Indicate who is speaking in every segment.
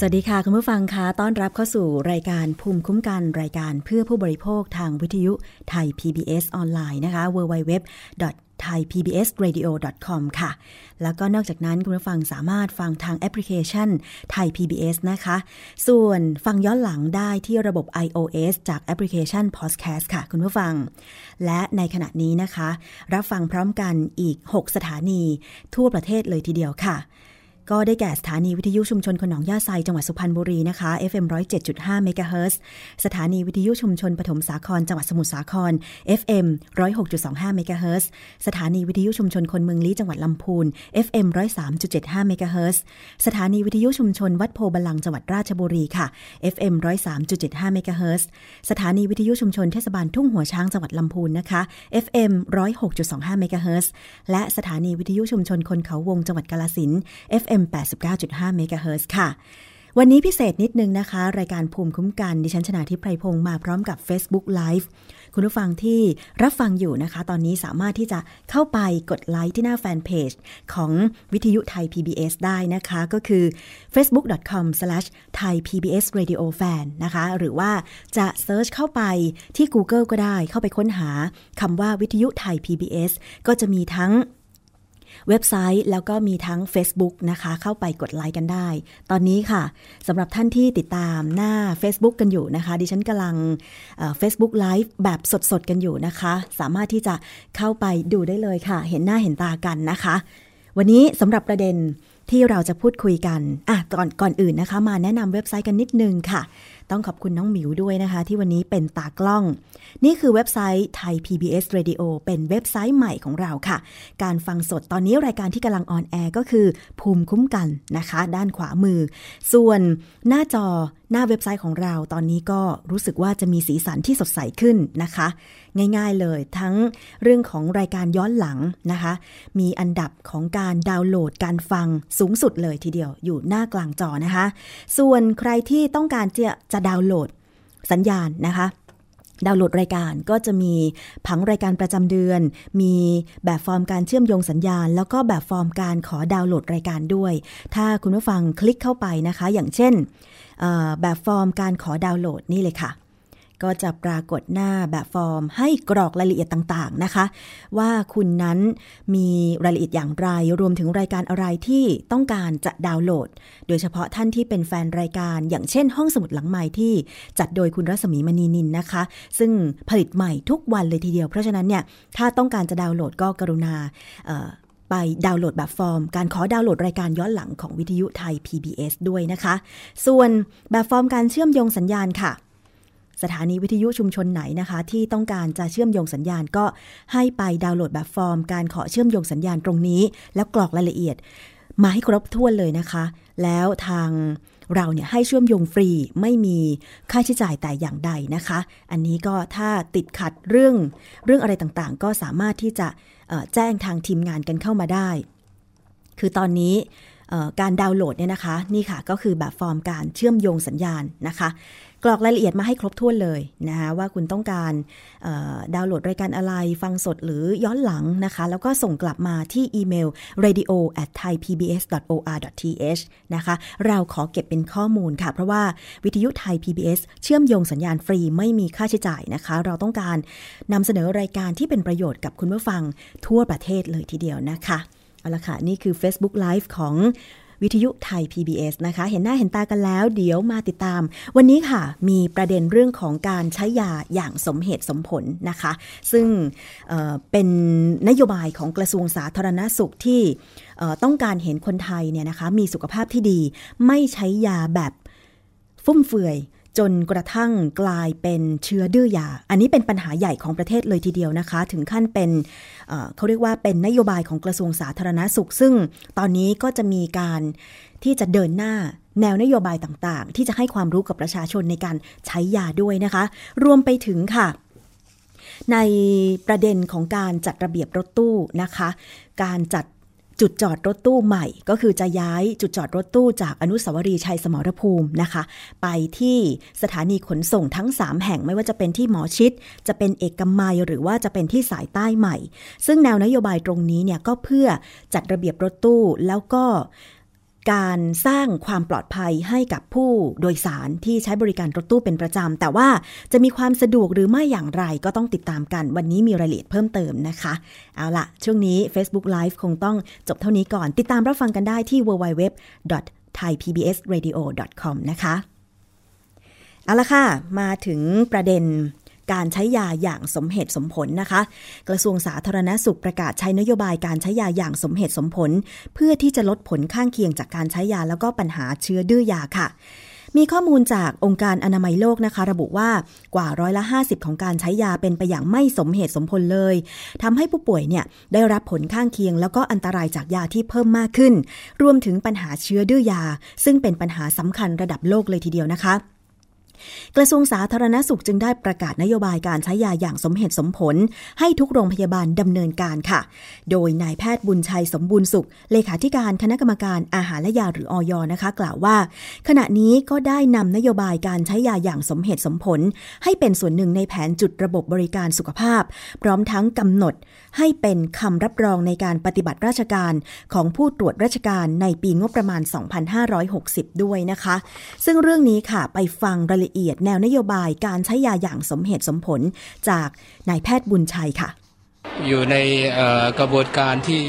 Speaker 1: สวัสดีค่ะ คุณผู้ฟังคะต้อนรับเข้าสู่รายการภูมิคุ้มกันรายการเพื่อผู้บริโภคทางวิทยุไทย PBS ออนไลน์นะคะ www thaipbsradio.com ค่ะ แล้วก็นอกจากนั้นคุณผู้ฟังสามารถฟังทางแอปพลิเคชันไทย PBS นะคะ ส่วนฟังย้อนหลังได้ที่ระบบ iOS จากแอปพลิเคชัน Podcast ค่ะ คุณผู้ฟัง และในขณะนี้นะคะ รับฟังพร้อมกันอีก 6 สถานีทั่วประเทศเลยทีเดียวค่ะ ก็ได้แก่สถานีวิทยุชุมชนคนองยาไซจังหวัดสุพรรณบุรีนะคะ FM 107.5เมกะเฮิรตสถานีวิทยุชุมชนปฐมสาครจังหวัดสมุทรสาคร FM 106.25เมกะเฮิรตสถานีวิทยุชุมชนคนเมืองลี้จังหวัดลำพูน FM 103.75เมกะเฮิรตสถานีวิทยุชุมชนวัดโพบาลังจังหวัดราชบุรีค่ะ FM 103.75เมกะเฮิรตสถานีวิทยุชุมชนเทศบาลทุ่งหัวช้างจังหวัดลำพูนนะคะ FM 106.25เมกะเฮิรตและสถานีวิทยุชุมชนคนเขาวงจังหวัดกาลสิน FM FM 89.5เมกะเฮิร์ค่ะ วันนี้พิเศษนิดนึงนะคะ รายการภูมิคุ้มกัน ดิฉันชนะทิพไพรพงศ์มาพร้อมกับ Facebook Live คุณผู้ฟังที่รับฟังอยู่นะคะ ตอนนี้สามารถที่จะเข้าไปกดไลค์ที่หน้าแฟนเพจของวิทยุไทย PBS ได้นะคะ ก็คือ facebook.com/thaipbsradiofan นะคะ หรือว่าจะ search เข้าไปที่ Google ก็ได้ เข้าไปค้นหาคำว่าวิทยุไทย PBS ก็จะมีทั้ง เว็บไซต์แล้วก็มีทั้ง Facebook นะคะ เข้าไปกดไลค์กันได้ ตอนนี้ค่ะสำหรับท่านที่ติดตามหน้า Facebook กันอยู่นะคะ ดิฉันกำลัง Facebook Live แบบสดๆ กันอยู่นะคะ สามารถที่จะเข้าไปดูได้เลยค่ะ เห็นหน้าเห็นตากันนะคะ วันนี้สำหรับประเด็นที่เราจะพูดคุยกันอะก่อนก่อนอื่นนะคะ มาแนะนำเว็บไซต์กันนิดนึงค่ะ ต้องขอบคุณน้องหมิวด้วยนะคะ ที่วันนี้เป็นตากล้อง นี่คือเว็บไซต์ไทย PBS Radio เป็นเว็บไซต์ใหม่ของเราค่ะ การฟังสดตอนนี้รายการที่กำลัง on air ก็คือภูมิคุ้มกันนะคะ ด้านขวามือ ส่วนหน้าจอหน้าเว็บไซต์ของเราตอนนี้ก็รู้สึกว่าจะมีสีสันที่สดใสขึ้นนะคะ ง่ายๆเลยทั้งเรื่องของรายการย้อนหลังนะคะ มีอันดับของการดาวน์โหลดการฟังสูงสุดเลยทีเดียวอยู่หน้ากลางจอนะคะ ส่วนใครที่ต้องการจะจะดาวน์โหลดสัญญาณนะคะดาวน์โหลดรายการก็จะมีผังรายการประจำเดือน มีแบบฟอร์มการเชื่อมโยงสัญญาณ แล้วก็แบบฟอร์มการขอดาวน์โหลดรายการด้วย ถ้าคุณผู้ฟังคลิกเข้าไปนะคะ อย่างเช่น แบบฟอร์มการขอดาวน์โหลดนี่เลยค่ะ ก็จะปรากฏหน้าแบบฟอร์มให้กรอกรายละเอียดต่างๆนะคะ ว่าคุณนั้นมีรายละเอียดอย่างไรรวมถึงรายการอะไรที่ต้องการจะดาวน์โหลด โดยเฉพาะท่านที่เป็นแฟนรายการ อย่างเช่น ห้องสมุดหลังใหม่ที่จัดโดยคุณรัศมีมณีนินนะคะ ซึ่งผลิตใหม่ทุกวันเลยทีเดียว เพราะฉะนั้นเนี่ยถ้าต้องการจะดาวน์โหลดก็กรุณา ไปดาวน์โหลดแบบฟอร์ม การขอดาวน์โหลดรายการย้อนหลังของวิทยุไทย PBS ด้วยนะคะ ส่วนแบบฟอร์มการเชื่อมโยงสัญญาณค่ะ สถานีวิทยุชุมชนไหนนะคะ ที่ต้องการจะเชื่อมโยงสัญญาณก็ให้ไปดาวน์โหลดแบบฟอร์ม การขอเชื่อมโยงสัญญาณตรงนี้ แล้วกรอกรายละเอียด มาให้ครบถ้วนเลยนะคะ แล้วทางเราเนี่ยให้เชื่อมโยงฟรีไม่มีค่าใช้จ่ายแต่อย่างใดนะคะ อันนี้ก็ถ้าติดขัดเรื่องเรื่องอะไรต่างๆ ก็สามารถที่จะ แจ้งทางทีมงานกันเข้ามาได้ คือตอนนี้การดาวน์โหลดเนี่ยนะคะ นี่ค่ะก็คือแบบฟอร์มการเชื่อมโยงสัญญาณนะคะ กรอกรายละเอียดมาให้ครบถ้วนเลยนะคะว่าคุณต้องการดาวน์โหลดรายการอะไรฟังสดหรือย้อนหลังนะคะ แล้วก็ส่งกลับมาที่อีเมล radio at thaipbs.or.th นะคะ เราขอเก็บเป็นข้อมูลค่ะ เพราะว่าวิทยุไทย PBS เชื่อมโยงสัญญาณฟรีไม่มีค่าใช้จ่ายนะคะ เราต้องการนำเสนอรายการที่เป็นประโยชน์กับคุณผู้ฟังทั่วประเทศเลยทีเดียวนะคะ เอาละค่ะ นี่คือ Facebook Live ของ วิทยุไทย PBS นะคะ เห็นหน้าเห็นตากันแล้ว เดี๋ยวมาติดตาม วันนี้ค่ะ มีประเด็นเรื่องของการใช้ยาอย่างสมเหตุสมผลนะคะ ซึ่งเเป็นนโยบายของกระทรวงสาธารณสุขที่ต้องการเห็นคนไทยเนี่ยนะคะมีสุขภาพที่ดี ไม่ใช้ยาแบบฟุ่มเฟือย จนกระทั่งกลายเป็นเชื้อดื้อยา อันนี้เป็นปัญหาใหญ่ของประเทศเลยทีเดียวนะคะ ถึงขั้นเป็นเขาเรียกว่าเป็นนโยบายของกระทรวงสาธารณาสุข ซึ่งตอนนี้ก็จะมีการที่จะเดินหน้าแนวนโยบายต่างๆ ที่จะให้ความรู้กับประชาชนในการใช้ยาด้วยนะคะ รวมไปถึงค่ะ ในประเด็นของการจัดระเบียบรถตู้นะคะ การจัด จุดจอดรถตู้ใหม่ ก็คือจะย้ายจุดจอดรถตู้จากอนุสาวรีย์ชัยสมรภูมินะคะ ไปที่สถานีขนส่งทั้ง 3 แห่งไม่ว่าจะเป็นที่หมอชิด จะเป็นเอกมัยหรือว่าจะเป็นที่สายใต้ใหม่ ซึ่งแนวนโยบายตรงนี้เนี่ยก็เพื่อจัดระเบียบรถตู้แล้วก็ การสร้างความปลอดภัยให้กับผู้โดยสารที่ใช้บริการรถตู้เป็นประจำ แต่ว่าจะมีความสะดวกหรือไม่อย่างไรก็ต้องติดตามกัน วันนี้มีรายละเอียดเพิ่มเติมนะคะ เอาละช่วงนี้ Facebook Live คงต้องจบเท่านี้ก่อน ติดตามรับฟังกันได้ที่ www.thaipbsradio.com นะคะ เอาละค่ะ มาถึงประเด็น การใช้ยาอย่างสมเหตุสมผลนะคะ กระทรวงสาธารณสุขประกาศใช้นโยบายการใช้ยาอย่างสมเหตุสมผล เพื่อที่จะลดผลข้างเคียงจากการใช้ยาแล้วก็ปัญหาเชื้อดื้อยาค่ะมีข้อมูลจากองค์การอนามัยโลกนะคะ ระบุว่ากว่าร้อยละ 50 ของการใช้ยาเป็นไปอย่างไม่สมเหตุสมผลเลยทำให้ผู้ป่วยเนี่ยได้รับผลข้างเคียง แล้วก็อันตรายจากยาที่เพิ่มมากขึ้น รวมถึงปัญหาเชื้อดื้อยา ซึ่งเป็นปัญหาสำคัญระดับโลกเลยทีเดียวนะคะ กระทรวงสาธารณสุขจึงได้ประกาศนโยบายการใช้ยาอย่างสมเหตุสมผล ให้ทุกโรงพยาบาลดำเนินการค่ะ โดยนายแพทย์บุญชัยสมบูรณ์สุข เลขาธิการคณะกรรมการอาหารและยาหรืออย นะคะ กล่าวว่า ขณะนี้ก็ได้นำนโยบายการใช้ยาอย่างสมเหตุสมผล ให้เป็นส่วนหนึ่งในแผนจุดระบบบริการสุขภาพ พร้อมทั้งกำหนด ให้เป็นคำรับรองในการปฏิบัติราชการของผู้ตรวจราชการในปีงบประมาณ 2560 ด้วยนะคะ ซึ่งเรื่องนี้ค่ะไปฟังรายละเอียดแนวนโยบายการใช้ยาอย่างสมเหตุสมผลจากนายแพทย์บุญชัยค่ะ
Speaker 2: อยู่ในกระบวนการที่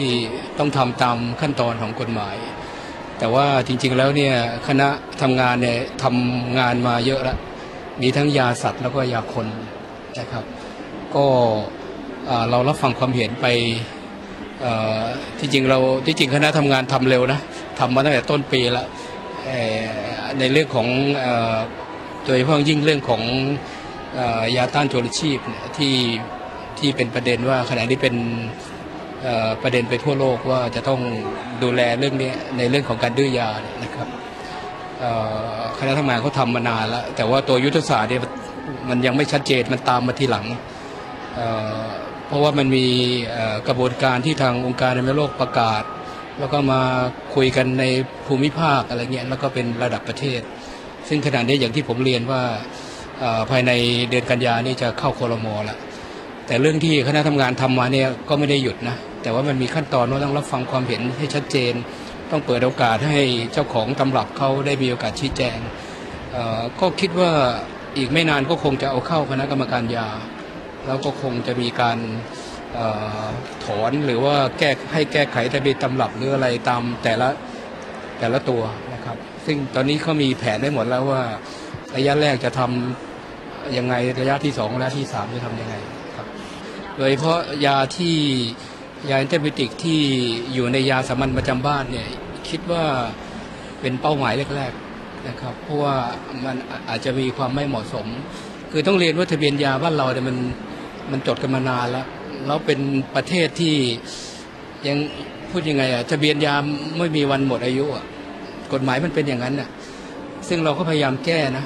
Speaker 2: ต้องทำตามขั้นตอนของกฎหมาย แต่ว่าจริงๆแล้วเนี่ยคณะทำงานเนี่ยทำงานมาเยอะแล้วมีทั้งยาสัตว์แล้วก็ยาคนนะครับ ก็เรารับฟังความเห็นไปที่จริงเราที่จริงคณะทำงานทำเร็วนะทำมาตั้งแต่ต้นปีแล้วในเรื่องของ ดยเฉพาะยิ่งเรื่องของยาต้านโจรชีพที่ที่เป็นประเด็นว่าขณะนี้เป็นประเด็นไปทั่วโลกว่าจะต้องดูแลเรื่องนี้ในเรื่องของการดื้อยานะครับคณะทำงานเขาทำมานานแล้ว แต่ว่าตัวยุทธศาสตร์เนี่ยมันยังไม่ชัดเจนมันตามมาทีหลัง เพราะว่ามันมีกระบวนการที่ทางองค์การในโลกประกาศ แล้วก็มาคุยกันในภูมิภาคอะไรเงี้ยแล้วก็เป็นระดับประเทศ ซึ่งขณะนี้อย่างที่ผมเรียนว่าภายในเดือนกันยานี่จะเข้าโคลมอแล้วแต่เรื่องที่คณะทำงานทำมาเนี่ยก็ไม่ได้หยุดนะแต่ว่ามันมีขั้นตอนว่าต้องรับฟังความเห็นให้ชัดเจน ต้องเปิดโอกาสให้เจ้าของตำรับเขาได้มีโอกาสชี้แจงก็คิดว่าอีกไม่นานก็คงจะเอาเข้าคณะกรรมการยา แล้วก็คงจะมีการอถอนหรือว่าแก้ให้แก้ไขทะเบียนตำรับหรืออะไรตามแต่ละแต่ละตัว ครับ ซึ่งตอนนี้เขามีแผนได้หมดแล้วว่าระยะแรกจะทำยังไงระยะที่สองระยะที่สามจะทำยังไงครับ โดยเพราะยาที่ยาแอนติบิติกที่อยู่ในยาสามัญประจำบ้านเนี่ยคิดว่าเป็นเป้าหมายแรกๆนะครับ เพราะว่ามันอาจจะมีความไม่เหมาะสม คือต้องเรียนว่าทะเบียนยาบ้านเราเนี่ยมันมันจดกันมานานแล้วแล้วเป็นประเทศที่ยังพูดยังไงอะทะเบียนยาไม่มีวันหมดอายุอะ กฎหมายมันเป็นอย่างนั้นอะซึ่งเราก็พยายามแก้นะ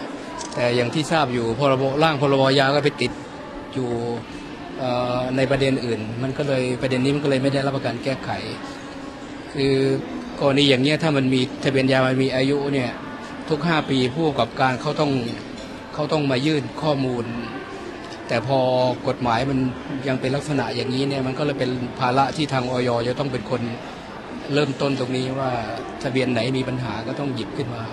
Speaker 2: แต่อย่างที่ทราบอยู่พรบร่างพรบยาก็ไปติดอยู่ในประเด็นอื่น มันก็เลยประเด็นนี้มันก็เลยไม่ได้รับการแก้ไข คือกรณีอย่างเนี้ยถ้ามันมีทะเบียนยามันมีอายุเนี่ยทุกห้าปีผู้ประกอบการเขาต้องเขาต้องมายื่นข้อมูล แต่พอกฎหมายมันยังเป็นลักษณะอย่างนี้เนี่ยมันก็เลยเป็นภาระที่ทางออยจะต้องเป็นคน เริ่มต้นตรงนี้ว่าทะเบียนไหนมีปัญหาก็ต้องหยิบขึ้นมา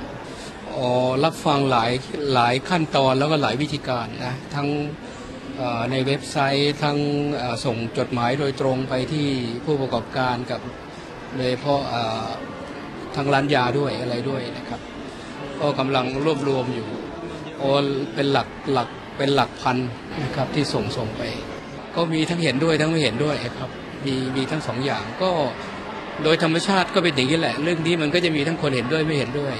Speaker 2: อ๋อรับฟังหลายหลายขั้นตอนแล้วก็หลายวิธีการนะทั้งในเว็บไซต์ทั้งส่งจดหมายโดยตรงไปที่ผู้ประกอบการกับโดยเพราะทางร้านยาด้วยอะไรด้วยนะครับ ก็กำลังรวบรวมอยู่โอเป็นหลักหลักเป็นหลักพันนะครับที่ส่งส่งไป ก็มีทั้งเห็นด้วยทั้งไม่เห็นด้วยครับ มีมีทั้งสองอย่างก็ โดยธรรมชาติก็เป็นอย่างนี้แหละ เรื่องนี้มันก็จะมีทั้งคนเห็นด้วยไม่เห็นด้วย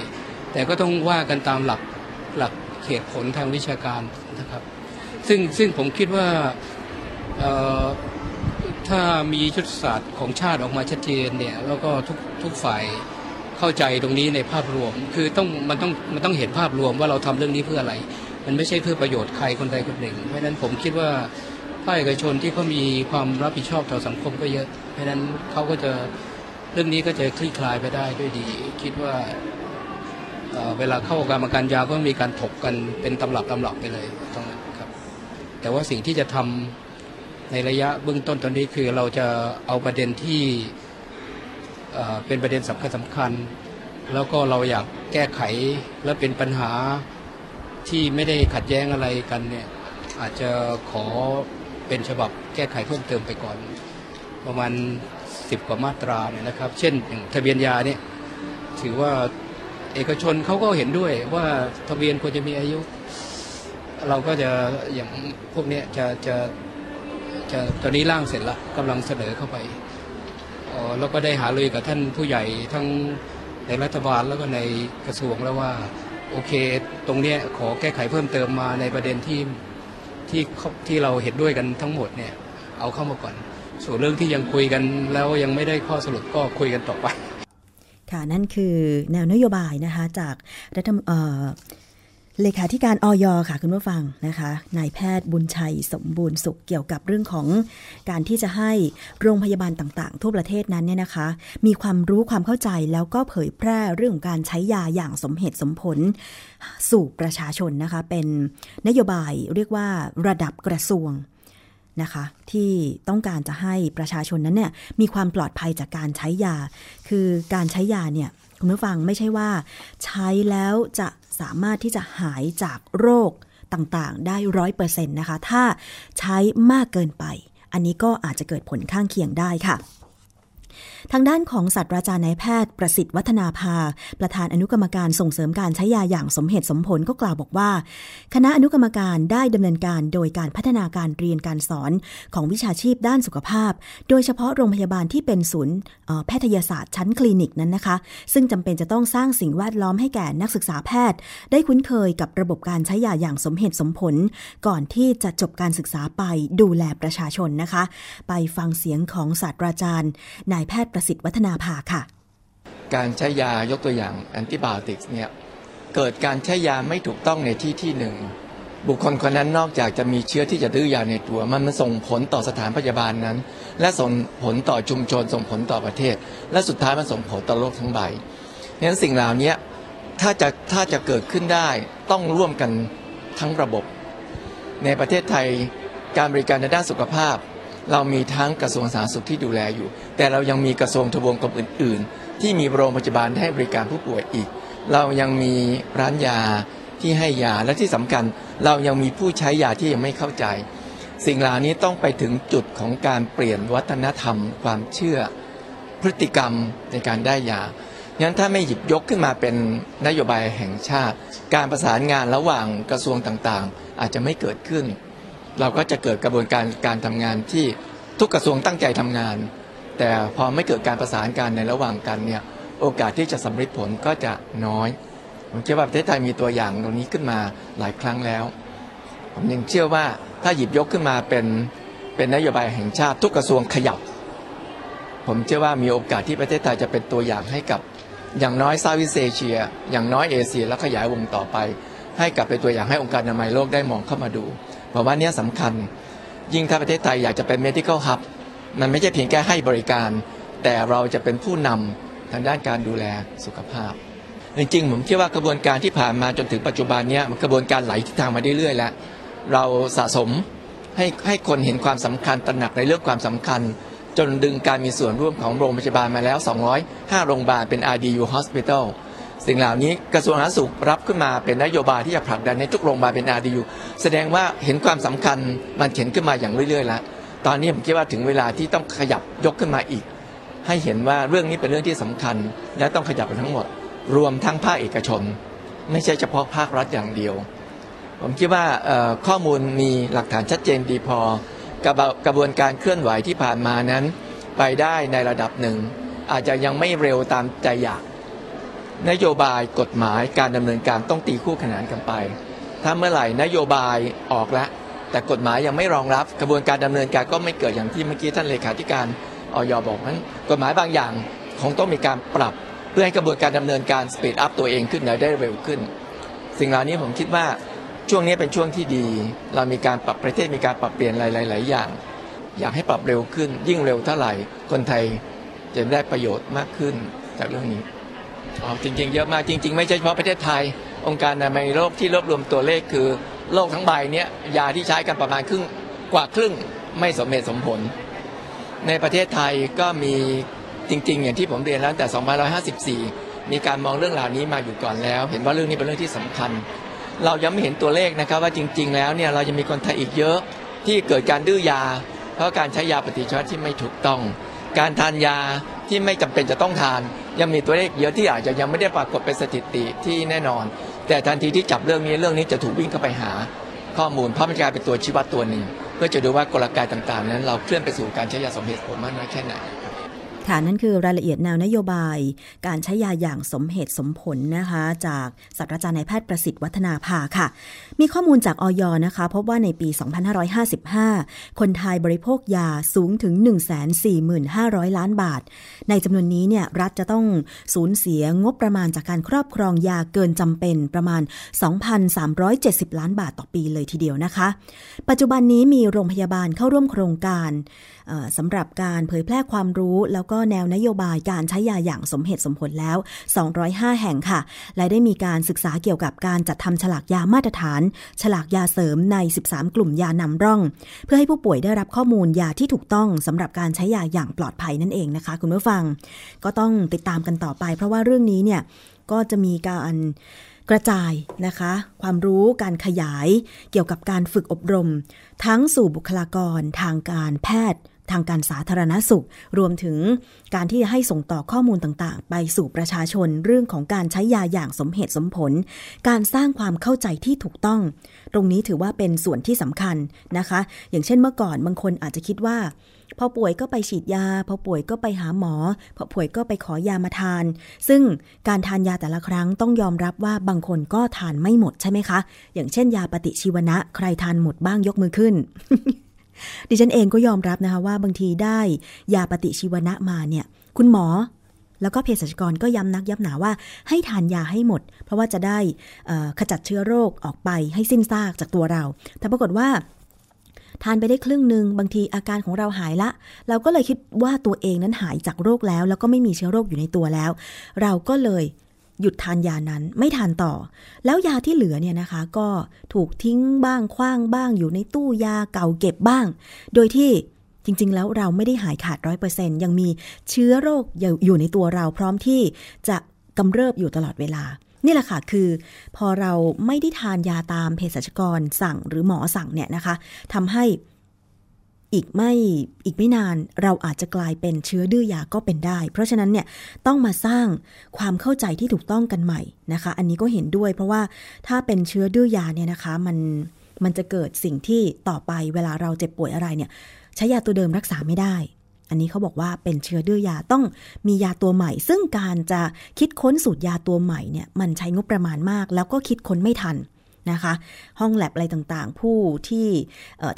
Speaker 2: แต่ก็ต้องว่ากันตามหลักหลักเหตุผลทางวิชาการนะครับ ซึ่งซึ่งผมคิดว่าถ้ามีชุดศาสตร์ของชาติออกมาชัดเจนเนี่ยแล้วก็ทุกทุกฝ่ายเข้าใจตรงนี้ในภาพรวม คือต้องมันต้องมันต้องเห็นภาพรวมว่าเราทำเรื่องนี้เพื่ออะไร มันไม่ใช่เพื่อประโยชน์ใครคนใดคนหนึ่ง เพราะนั้นผมคิดว่าภาคเอกชนที่เขามีความรับผิดชอบต่อสังคมก็เยอะ เพราะนั้นเขาก็จะ เรื่องนี้ก็จะคลี่คลายไปได้ด้วยดี คิดว่าเวลาเข้าการมาการยาก็มีการถกกันเป็นตำรับตำรับไปเลยตรงนั้นครับ แต่ว่าสิ่งที่จะทำในระยะเบื้องต้นตอนนี้คือเราจะเอาประเด็นที่เป็นประเด็นสำคัญสำคัญ แล้วก็เราอยากแก้ไขและเป็นปัญหาที่ไม่ได้ขัดแย้งอะไรกันเนี่ยอาจจะขอเป็นฉบับแก้ไขเพิ่มเติมไปก่อน ประมาณ สิบกว่ามาตราเนี่ยนะครับ เช่นอย่างทะเบียนยาเนี่ยถือว่าเอกชนเขาก็เห็นด้วยว่าทะเบียนควรจะมีอายุ เราก็จะอย่างพวกนี้จะจะจะตอนนี้ร่างเสร็จละกำลังเสนอเข้าไปแล้วก็ได้หาเลยกับท่านผู้ใหญ่ทั้งในรัฐบาลแล้วก็ในกระทรวงแล้วว่าโอเค ตรงเนี้ยขอแก้ไขเพิ่มเติมมาในประเด็นที่ที่ที่เราเห็นด้วยกันทั้งหมดเนี่ยเอาเข้ามาก่อน ส่วนเรื่องที่ยังคุยกันแล้วยังไม่ได้ข้อสรุปก็คุยกันต่อไป
Speaker 1: ค่ะนั่นคือแนวนโยบายนะคะจากรัฐเลขาธิการออยค่ะคุณผู้ฟังนะคะนายแพทย์บุญชัยสมบูรณ์สุขเกี่ยวกับเรื่องของการที่จะให้โรงพยาบาลต่างๆ ทั่วประเทศนั้นเนี่ยนะคะ มีความรู้ความเข้าใจแล้วก็เผยแพร่เรื่องของการใช้ยาอย่างสมเหตุสมผลสู่ประชาชนนะคะ เป็นนโยบายเรียกว่าระดับกระทรวง นะคะ ที่ต้องการจะให้ประชาชนนั้นเนี่ยมีความปลอดภัยจากการใช้ยา คือการใช้ยาเนี่ยคุณผู้ฟังไม่ใช่ว่า ใช้แล้วจะสามารถที่จะหายจากโรคต่างๆ ได้ร้อยเปอร์เซ็นต์นะคะ ถ้าใช้มากเกินไป อันนี้ก็อาจจะเกิดผลข้างเคียงได้ค่ะ ทางด้านของศาสตราจารย์นายแพทย์ประสิทธิ์วัฒนาภา ประธานอนุกรรมการส่งเสริมการใช้ยาอย่างสมเหตุสมผลก็กล่าวบอกว่า คณะอนุกรรมการได้ดำเนินการโดยการพัฒนาการเรียนการสอนของวิชาชีพด้านสุขภาพ โดยเฉพาะโรงพยาบาลที่เป็นศูนย์แพทยศาสตร์ชั้นคลินิกนั้นนะคะ ซึ่งจำเป็นจะต้องสร้างสิ่งแวดล้อมให้แก่นักศึกษาแพทย์ ได้คุ้นเคยกับระบบการใช้ยาอย่างสมเหตุสมผล ก่อนที่จะจบการศึกษาไปดูแลประชาชนนะคะ ไปฟังเสียงของศาสตราจารย์นายแพทย์ประสิทธิ์วัฒนาภาค่ะ
Speaker 3: การใช้ยายกตัวอย่างแอนติบาติกเนี่ยเกิดการใช้ยาไม่ถูกต้องในที่ที่หนึ่งบุคคลคนนั้นนอกจากจะมีเชื้อที่จะดื้อยาในตัว มันมันส่งผลต่อสถานพยาบาลนั้น และส่งผลต่อชุมชนส่งผลต่อประเทศ และสุดท้ายมันส่งผลต่อโลกทั้งใบนั้นสิ่งเหล่านี้ถ้าจะถ้าจะเกิดขึ้นได้ต้องร่วมกันทั้งระบบ ในประเทศไทยการบริการในด้านสุขภาพ เรามีทั้งกระทรวงสาธารณสุขที่ดูแลอยู่ แต่เรายังมีกระทรวงทบวงกรมอื่น ๆ ที่มีโรงพยาบาลให้บริการผู้ป่วยอีก เรายังมีร้านยาที่ให้ยาและที่สำคัญ เรายังมีผู้ใช้ยาที่ยังไม่เข้าใจ สิ่งเหล่านี้ต้องไปถึงจุดของการเปลี่ยนวัฒนธรรม ความเชื่อพฤติกรรมในการได้ยางั้นถ้าไม่หยิบยกขึ้นมาเป็นนโยบายแห่งชาติ การประสานงานระหว่างกระทรวงต่างๆ อาจจะไม่เกิดขึ้น เราก็จะเกิดกระบวนการการทำงานที่ทุกกระทรวงตั้งใจทำงาน แต่พอไม่เกิดการประสานกันในระหว่างกันเนี่ยโอกาสที่จะสำเร็จผลก็จะน้อย ผมเชื่อว่าประเทศไทยมีตัวอย่างตรงนี้ขึ้นมาหลายครั้งแล้ว ผมยังเชื่อว่าถ้าหยิบยกขึ้นมาเป็นเป็นนโยบายแห่งชาติทุกกระทรวงขยับ ผมเชื่อว่ามีโอกาสที่ประเทศไทยจะเป็นตัวอย่างให้กับอย่างน้อยซาวิเอเชีย อย่างน้อยเอเชีย แล้วขยายวงต่อไป ให้กลับเป็นตัวอย่างให้องค์การอนามัยโลกได้มองเข้ามาดู เพราะว่านี้สำคัญ ยิ่งถ้าประเทศไทยอยากจะเป็น medical hub มันไม่ใช่เพียงแค่ให้บริการ แต่เราจะเป็นผู้นำทางด้านการดูแลสุขภาพ จริงๆ ผมคิดว่ากระบวนการที่ผ่านมาจนถึงปัจจุบันนี้มันกระบวนการไหลทิศทางมาเรื่อยๆแล้วเราสะสมให้ให้คนเห็นความสำคัญตระหนักในเรื่องความสำคัญ จนดึงการมีส่วนร่วมของโรงพยาบาลมาแล้ว 205 โรงพยาบาลเป็น RDU Hospital สิ่งเหล่านี้กระทรวงสาธารณสุขรับขึ้นมาเป็นนโยบายที่จะผลักดันในทุกโรงพยาบาลเป็น RDU แสดงว่าเห็นความสำคัญมันเข็นขึ้นมาอย่างเรื่อยๆแล้วตอนนี้ผมคิดว่าถึงเวลาที่ต้องขยับยกขึ้นมาอีก ให้เห็นว่าเรื่องนี้เป็นเรื่องที่สำคัญ และต้องขยับไปทั้งหมด รวมทั้งภาคเอกชน ไม่ใช่เฉพาะภาครัฐอย่างเดียว ผมคิดว่าข้อมูลมีหลักฐานชัดเจนดีพอกระกระบวนการเคลื่อนไหวที่ผ่านมานั้น ไปได้ในระดับหนึ่ง อาจจะยังไม่เร็วตามใจอยาก นโยบายกฎหมายการดำเนินการต้องตีคู่ขนานกันไป ถ้าเมื่อไหร่นโยบายออกแล้วแต่กฎหมายยังไม่รองรับ กระบวนการดำเนินการก็ไม่เกิดอย่างที่เมื่อกี้ท่านเลขาธิการอย. บอกนั้นกฎหมายบางอย่างคงต้องมีการปรับ เพื่อให้กระบวนการดำเนินการ speed up ตัวเองขึ้นได้เร็วขึ้น สิ่งเหล่านี้ผมคิดว่าช่วงนี้เป็นช่วงที่ดี เรามีการปรับประเทศมีการปรับเปลี่ยนหลาย ๆ อย่าง อยากให้ปรับเร็วขึ้น ยิ่งเร็วเท่าไหร่คนไทยจะได้ประโยชน์มากขึ้นจากเรื่องนี้ อ๋อจริงๆ เยอะมากจริง ๆ ไม่ใช่เฉพาะประเทศไทย องค์การอนามัยโลกที่รวบรวมตัวเลขคือโลกทั้งใบเนี้ยยาที่ใช้กันประมาณครึ่งกว่าครึ่งไม่สมเหตุสมผล ในประเทศไทยก็มีจริง ๆ อย่างที่ผมเรียนแล้วแต่2554 มีการมองเรื่องราวนี้มาอยู่ก่อนแล้ว เห็นว่าเรื่องนี้เป็นเรื่องที่สำคัญ เรายังไม่เห็นตัวเลขนะครับว่าจริง ๆ แล้วเนี่ยเรายังมีคนไทยอีกเยอะที่เกิดการดื้อยา เพราะการใช้ยาปฏิชีวนะที่ไม่ถูกต้อง การทานยาที่ไม่จำเป็นจะต้องทาน ยังมีตัวเลขเยอะที่อาจจะยังไม่ได้ปรากฏเป็นสถิติที่แน่นอน แต่ทันทีที่จับเรื่องนี้เรื่องนี้จะถูกวิ่งเข้าไปหา ข้อมูลเพราะมันกลายเป็นตัวชี้วัดตัวหนึ่งเพื่อจะดูว่ากลไกต่างๆ นั้น เราเคลื่อนไปสู่การใช้ยาสมเหตุผลมากน้อยแค่ไหน
Speaker 1: ค่ะนั่นคือรายละเอียดแนวนโยบาย การใช้ยาอย่างสมเหตุสมผลนะคะ จากศาสตราจารย์นายแพทย์ประสิทธิ์วัฒนาภาค่ะ มีข้อมูลจากออยนะคะ พบว่าในปี 2555 คนไทยบริโภคยาสูงถึง 145,000 ล้านบาท ในจำนวนนี้เนี่ยรัฐจะต้องสูญเสียงบประมาณจากการครอบครองยาเกินจำเป็นประมาณ 2,370 ล้านบาทต่อปีเลยทีเดียวนะคะ ปัจจุบันนี้มีโรงพยาบาลเข้าร่วมโครงการสำหรับการเผยแพร่ความรู้แล้วก็แนวนโยบายการใช้ยาอย่างสมเหตุสมผลแล้ว 205 แห่งค่ะ และได้มีการศึกษาเกี่ยวกับการจัดทำฉลากยามาตรฐาน ฉลากยาเสริมใน 13 กลุ่มยานำร่อง เพื่อให้ผู้ป่วยได้รับข้อมูลยาที่ถูกต้องสำหรับการใช้ยาอย่างปลอดภัยนั่นเองนะคะ คุณผู้ฟัง ก็ต้องติดตามกันต่อไป เพราะว่าเรื่องนี้เนี่ยก็จะมีการกระจายนะคะ ความรู้การขยายเกี่ยวกับการฝึกอบรม ทั้งสู่บุคลากรทางการแพทย์ ทางการสาธารณสุข รวมถึงการที่จะให้ส่งต่อข้อมูลต่างๆ ไปสู่ประชาชนเรื่องของการใช้ยาอย่างสมเหตุสมผล การสร้างความเข้าใจที่ถูกต้อง ตรงนี้ถือว่าเป็นส่วนที่สำคัญนะคะ อย่างเช่นเมื่อก่อนบางคนอาจจะคิดว่าพอป่วยก็ไปฉีดยา พอป่วยก็ไปหาหมอ พอป่วยก็ไปขอยามาทาน ซึ่งการทานยาแต่ละครั้งต้องยอมรับว่าบางคนก็ทานไม่หมดใช่ไหมคะ อย่างเช่นยาปฏิชีวนะ ใครทานหมดบ้างยกมือขึ้น ดิฉันเองก็ยอมรับนะคะว่าบางทีได้ยาปฏิชีวนะมาเนี่ย คุณหมอแล้วก็เภสัชกรก็ย้ำนักย้ำหนาว่าให้ทานยาให้หมด เพราะว่าจะได้ขจัดเชื้อโรคออกไปให้สิ้นซากจากตัวเรา แต่ปรากฏว่า ทานไปได้ครึ่งหนึ่งบางทีอาการของเราหายละ เราก็เลยคิดว่าตัวเองนั้นหายจากโรคแล้ว แล้วก็ไม่มีเชื้อโรคอยู่ในตัวแล้ว เราก็เลย หยุดทานยานั้นไม่ทานต่อ แล้วยาที่เหลือเนี่ยนะคะ ก็ถูกทิ้งบ้างคว้างบ้างอยู่ในตู้ยาเก่าเก็บบ้าง โดยที่จริง ๆ แล้วเราไม่ได้หายขาดร้อยเปอร์เซ็นยังมีเชื้อโรคอยู่ในตัวเราพร้อมที่จะกำเริบอยู่ตลอดเวลา นี่แหละค่ะคือ พอเราไม่ได้ทานยาตามเภสัชกรสั่งหรือหมอสั่งเนี่ยนะคะทำให้ อีกไม่อีกไม่นานเราอาจจะกลายเป็นเชื้อดื้อยาก็เป็นได้ เพราะฉะนั้นเนี่ยต้องมาสร้างความเข้าใจที่ถูกต้องกันใหม่นะคะ อันนี้ก็เห็นด้วย เพราะว่าถ้าเป็นเชื้อดื้อยาเนี่ยนะคะ มันมันจะเกิดสิ่งที่ต่อไปเวลาเราเจ็บป่วยอะไรเนี่ยใช้ยาตัวเดิมรักษาไม่ได้ อันนี้เขาบอกว่าเป็นเชื้อดื้อยาต้องมียาตัวใหม่ ซึ่งการจะคิดค้นสูตรยาตัวใหม่เนี่ยมันใช้งบประมาณมาก แล้วก็คิดค้นไม่ทัน นะคะ ห้องแลบอะไรต่างๆ ผู้ที่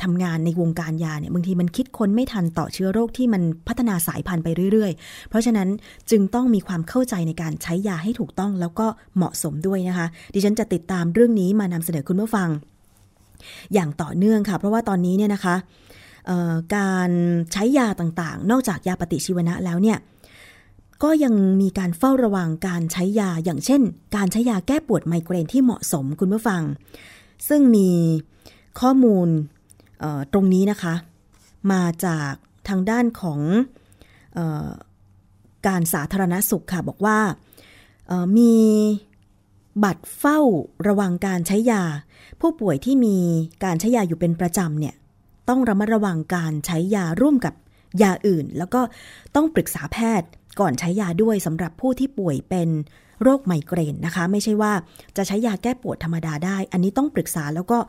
Speaker 1: ทำงานในวงการยาเนี่ยบางทีมันคิดค้นไม่ทันต่อเชื้อโรคที่มันพัฒนาสายพันธุ์ไปเรื่อยๆ เพราะฉะนั้นจึงต้องมีความเข้าใจในการใช้ยาให้ถูกต้องแล้วก็เหมาะสมด้วยนะคะ ดิฉันจะติดตามเรื่องนี้มานำเสนอคุณผู้ฟัง อย่างต่อเนื่องค่ะ เพราะว่าตอนนี้เนี่ยนะคะการใช้ยาต่างๆ นอกจากยาปฏิชีวนะแล้วเนี่ย ก็ยังมีการเฝ้าระวังการใช้ยาอย่างเช่น การใช้ยาแก้ปวดไมเกรนที่เหมาะสมคุณผู้ฟัง ซึ่งมีข้อมูลตรงนี้นะคะ มาจากทางด้านของออการสาธารณสุขค่ะ บอกว่ามีบัตรเฝ้าระวังการใช้ยา ผู้ป่วยที่มีการใช้ยาอยู่เป็นประจำเนี่ยต้องระมัดระวังการใช้ยาร่วมกับยาอื่น แล้วก็ต้องปรึกษาแพทย์ ก่อนใช้ยาด้วยสำหรับผู้ที่ป่วยเป็นโรคไมเกรนนะคะ ไม่ใช่ว่าจะใช้ยาแก้ปวดธรรมดาได้ อันนี้ต้องปรึกษาแล้วก็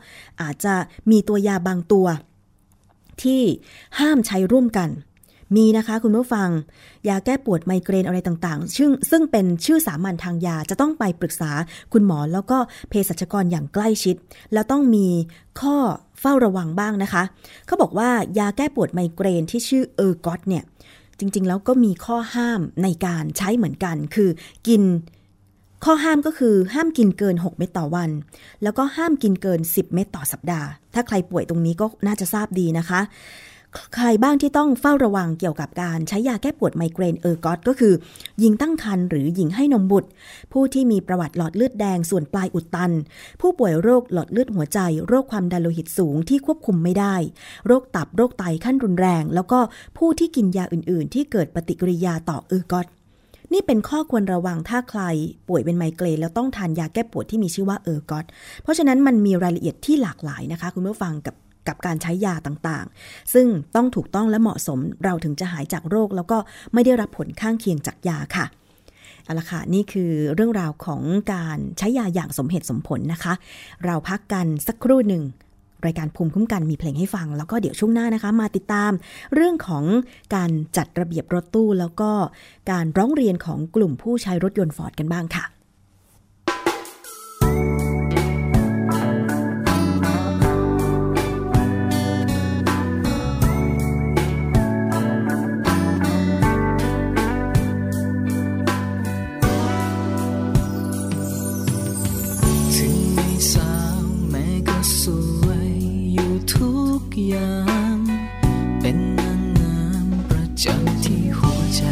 Speaker 1: อาจจะมีตัวยาบางตัว ที่ห้ามใช้ร่วมกัน มีนะคะคุณผู้ฟัง ยาแก้ปวดไมเกรนอะไรต่างๆ ซึ่งซึ่งเป็นชื่อสามัญทางยาจะต้องไปปรึกษาคุณหมอแล้วก็เภสัชกรอย่างใกล้ชิด แล้วต้องมีข้อเฝ้าระวังบ้างนะคะ เขาบอกว่ายาแก้ปวดไมเกรนที่ชื่อเออร์กอตเนี่ย จริง ๆ แล้วก็มีข้อห้ามในการใช้เหมือนกัน คือกินข้อห้ามก็คือห้ามกินเกิน 6 เม็ดต่อวัน แล้วก็ห้ามกินเกิน 10 เม็ดต่อสัปดาห์ ถ้าใครป่วยตรงนี้ก็น่าจะทราบดีนะคะ ใครบ้างที่ต้องเฝ้าระวังเกี่ยวกับการใช้ยาแก้ปวดไมเกรนเออร์กอตก็คือ หญิงตั้งครรภ์หรือหญิงให้นมบุตร ผู้ที่มีประวัติหลอดเลือดแดงส่วนปลายอุดตัน ผู้ป่วยโรคหลอดเลือดหัวใจ โรคความดันโลหิตสูงที่ควบคุมไม่ได้ โรคตับโรคไตขั้นรุนแรง แล้วก็ผู้ที่กินยาอื่น ๆ ที่เกิดปฏิกิริยาต่อเออร์กอตนี่เป็นข้อควรระวังถ้าใครป่วยเป็นไมเกรนแล้วต้องทานยาแก้ปวดที่มีชื่อว่าเออร์กอตเพราะฉะนั้นมันมีรายละเอียดที่หลากหลายนะคะ คุณผู้ฟังกับ กับการใช้ยาต่างๆ ซึ่งต้องถูกต้องและเหมาะสมเราถึงจะหายจากโรค แล้วก็ไม่ได้รับผลข้างเคียงจากยาค่ะเอาละค่ะนี่คือเรื่องราวของการใช้ยาอย่างสมเหตุสมผลนะคะ เราพักกันสักครู่หนึ่งรายการภูมิคุ้มกันมีเพลงให้ฟัง แล้วก็เดี๋ยวช่วงหน้านะคะ มาติดตาม เรื่องของการจัดระเบียบรถตู้ แล้วก็การร้องเรียนของกลุ่มผู้ใช้รถยนต์ฟอร์ดกันบ้างค่ะ
Speaker 4: ทุกอย่าง เป็นนางงามประจำที่หัวใจ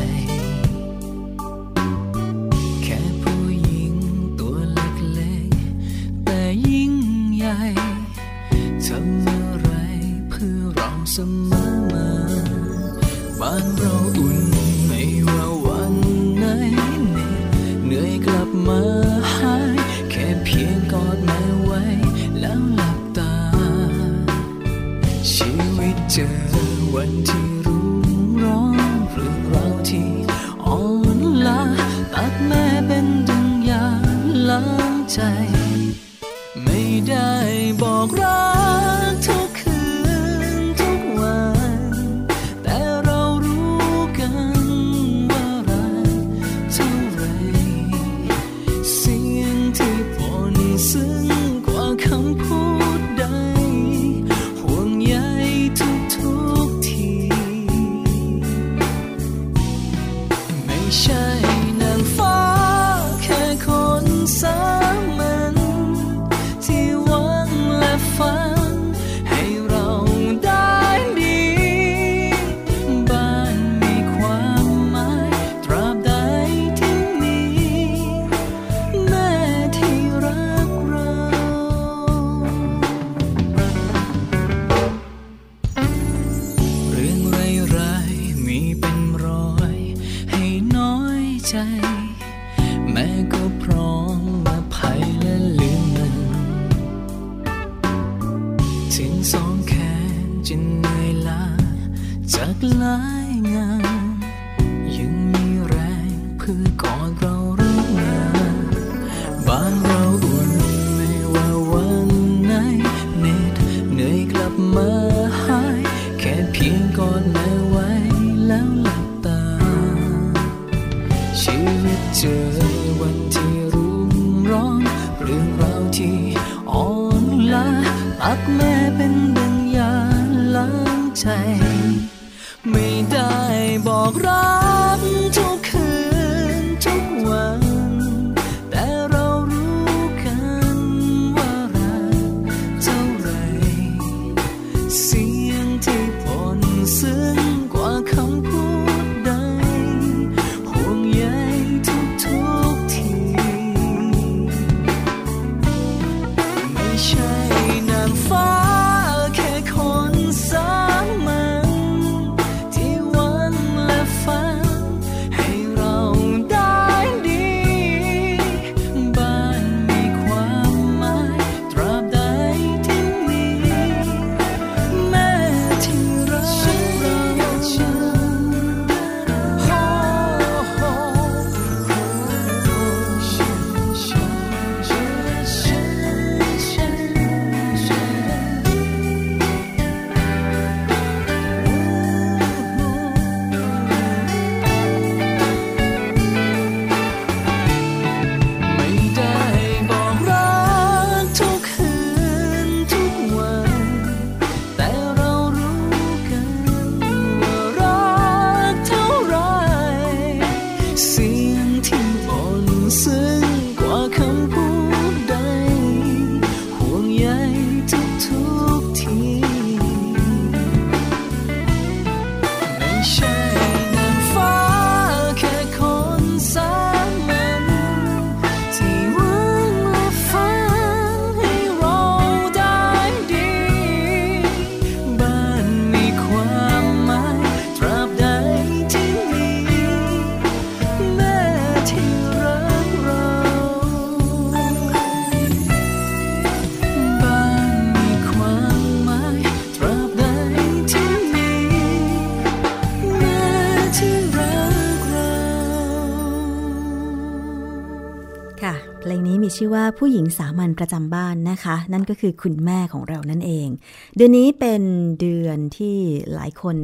Speaker 1: ชื่อว่าผู้หญิงสามัญประจำบ้านนะคะ นั่นก็คือคุณแม่ของเรานั่นเอง เดือนนี้เป็นเดือนที่หลายคน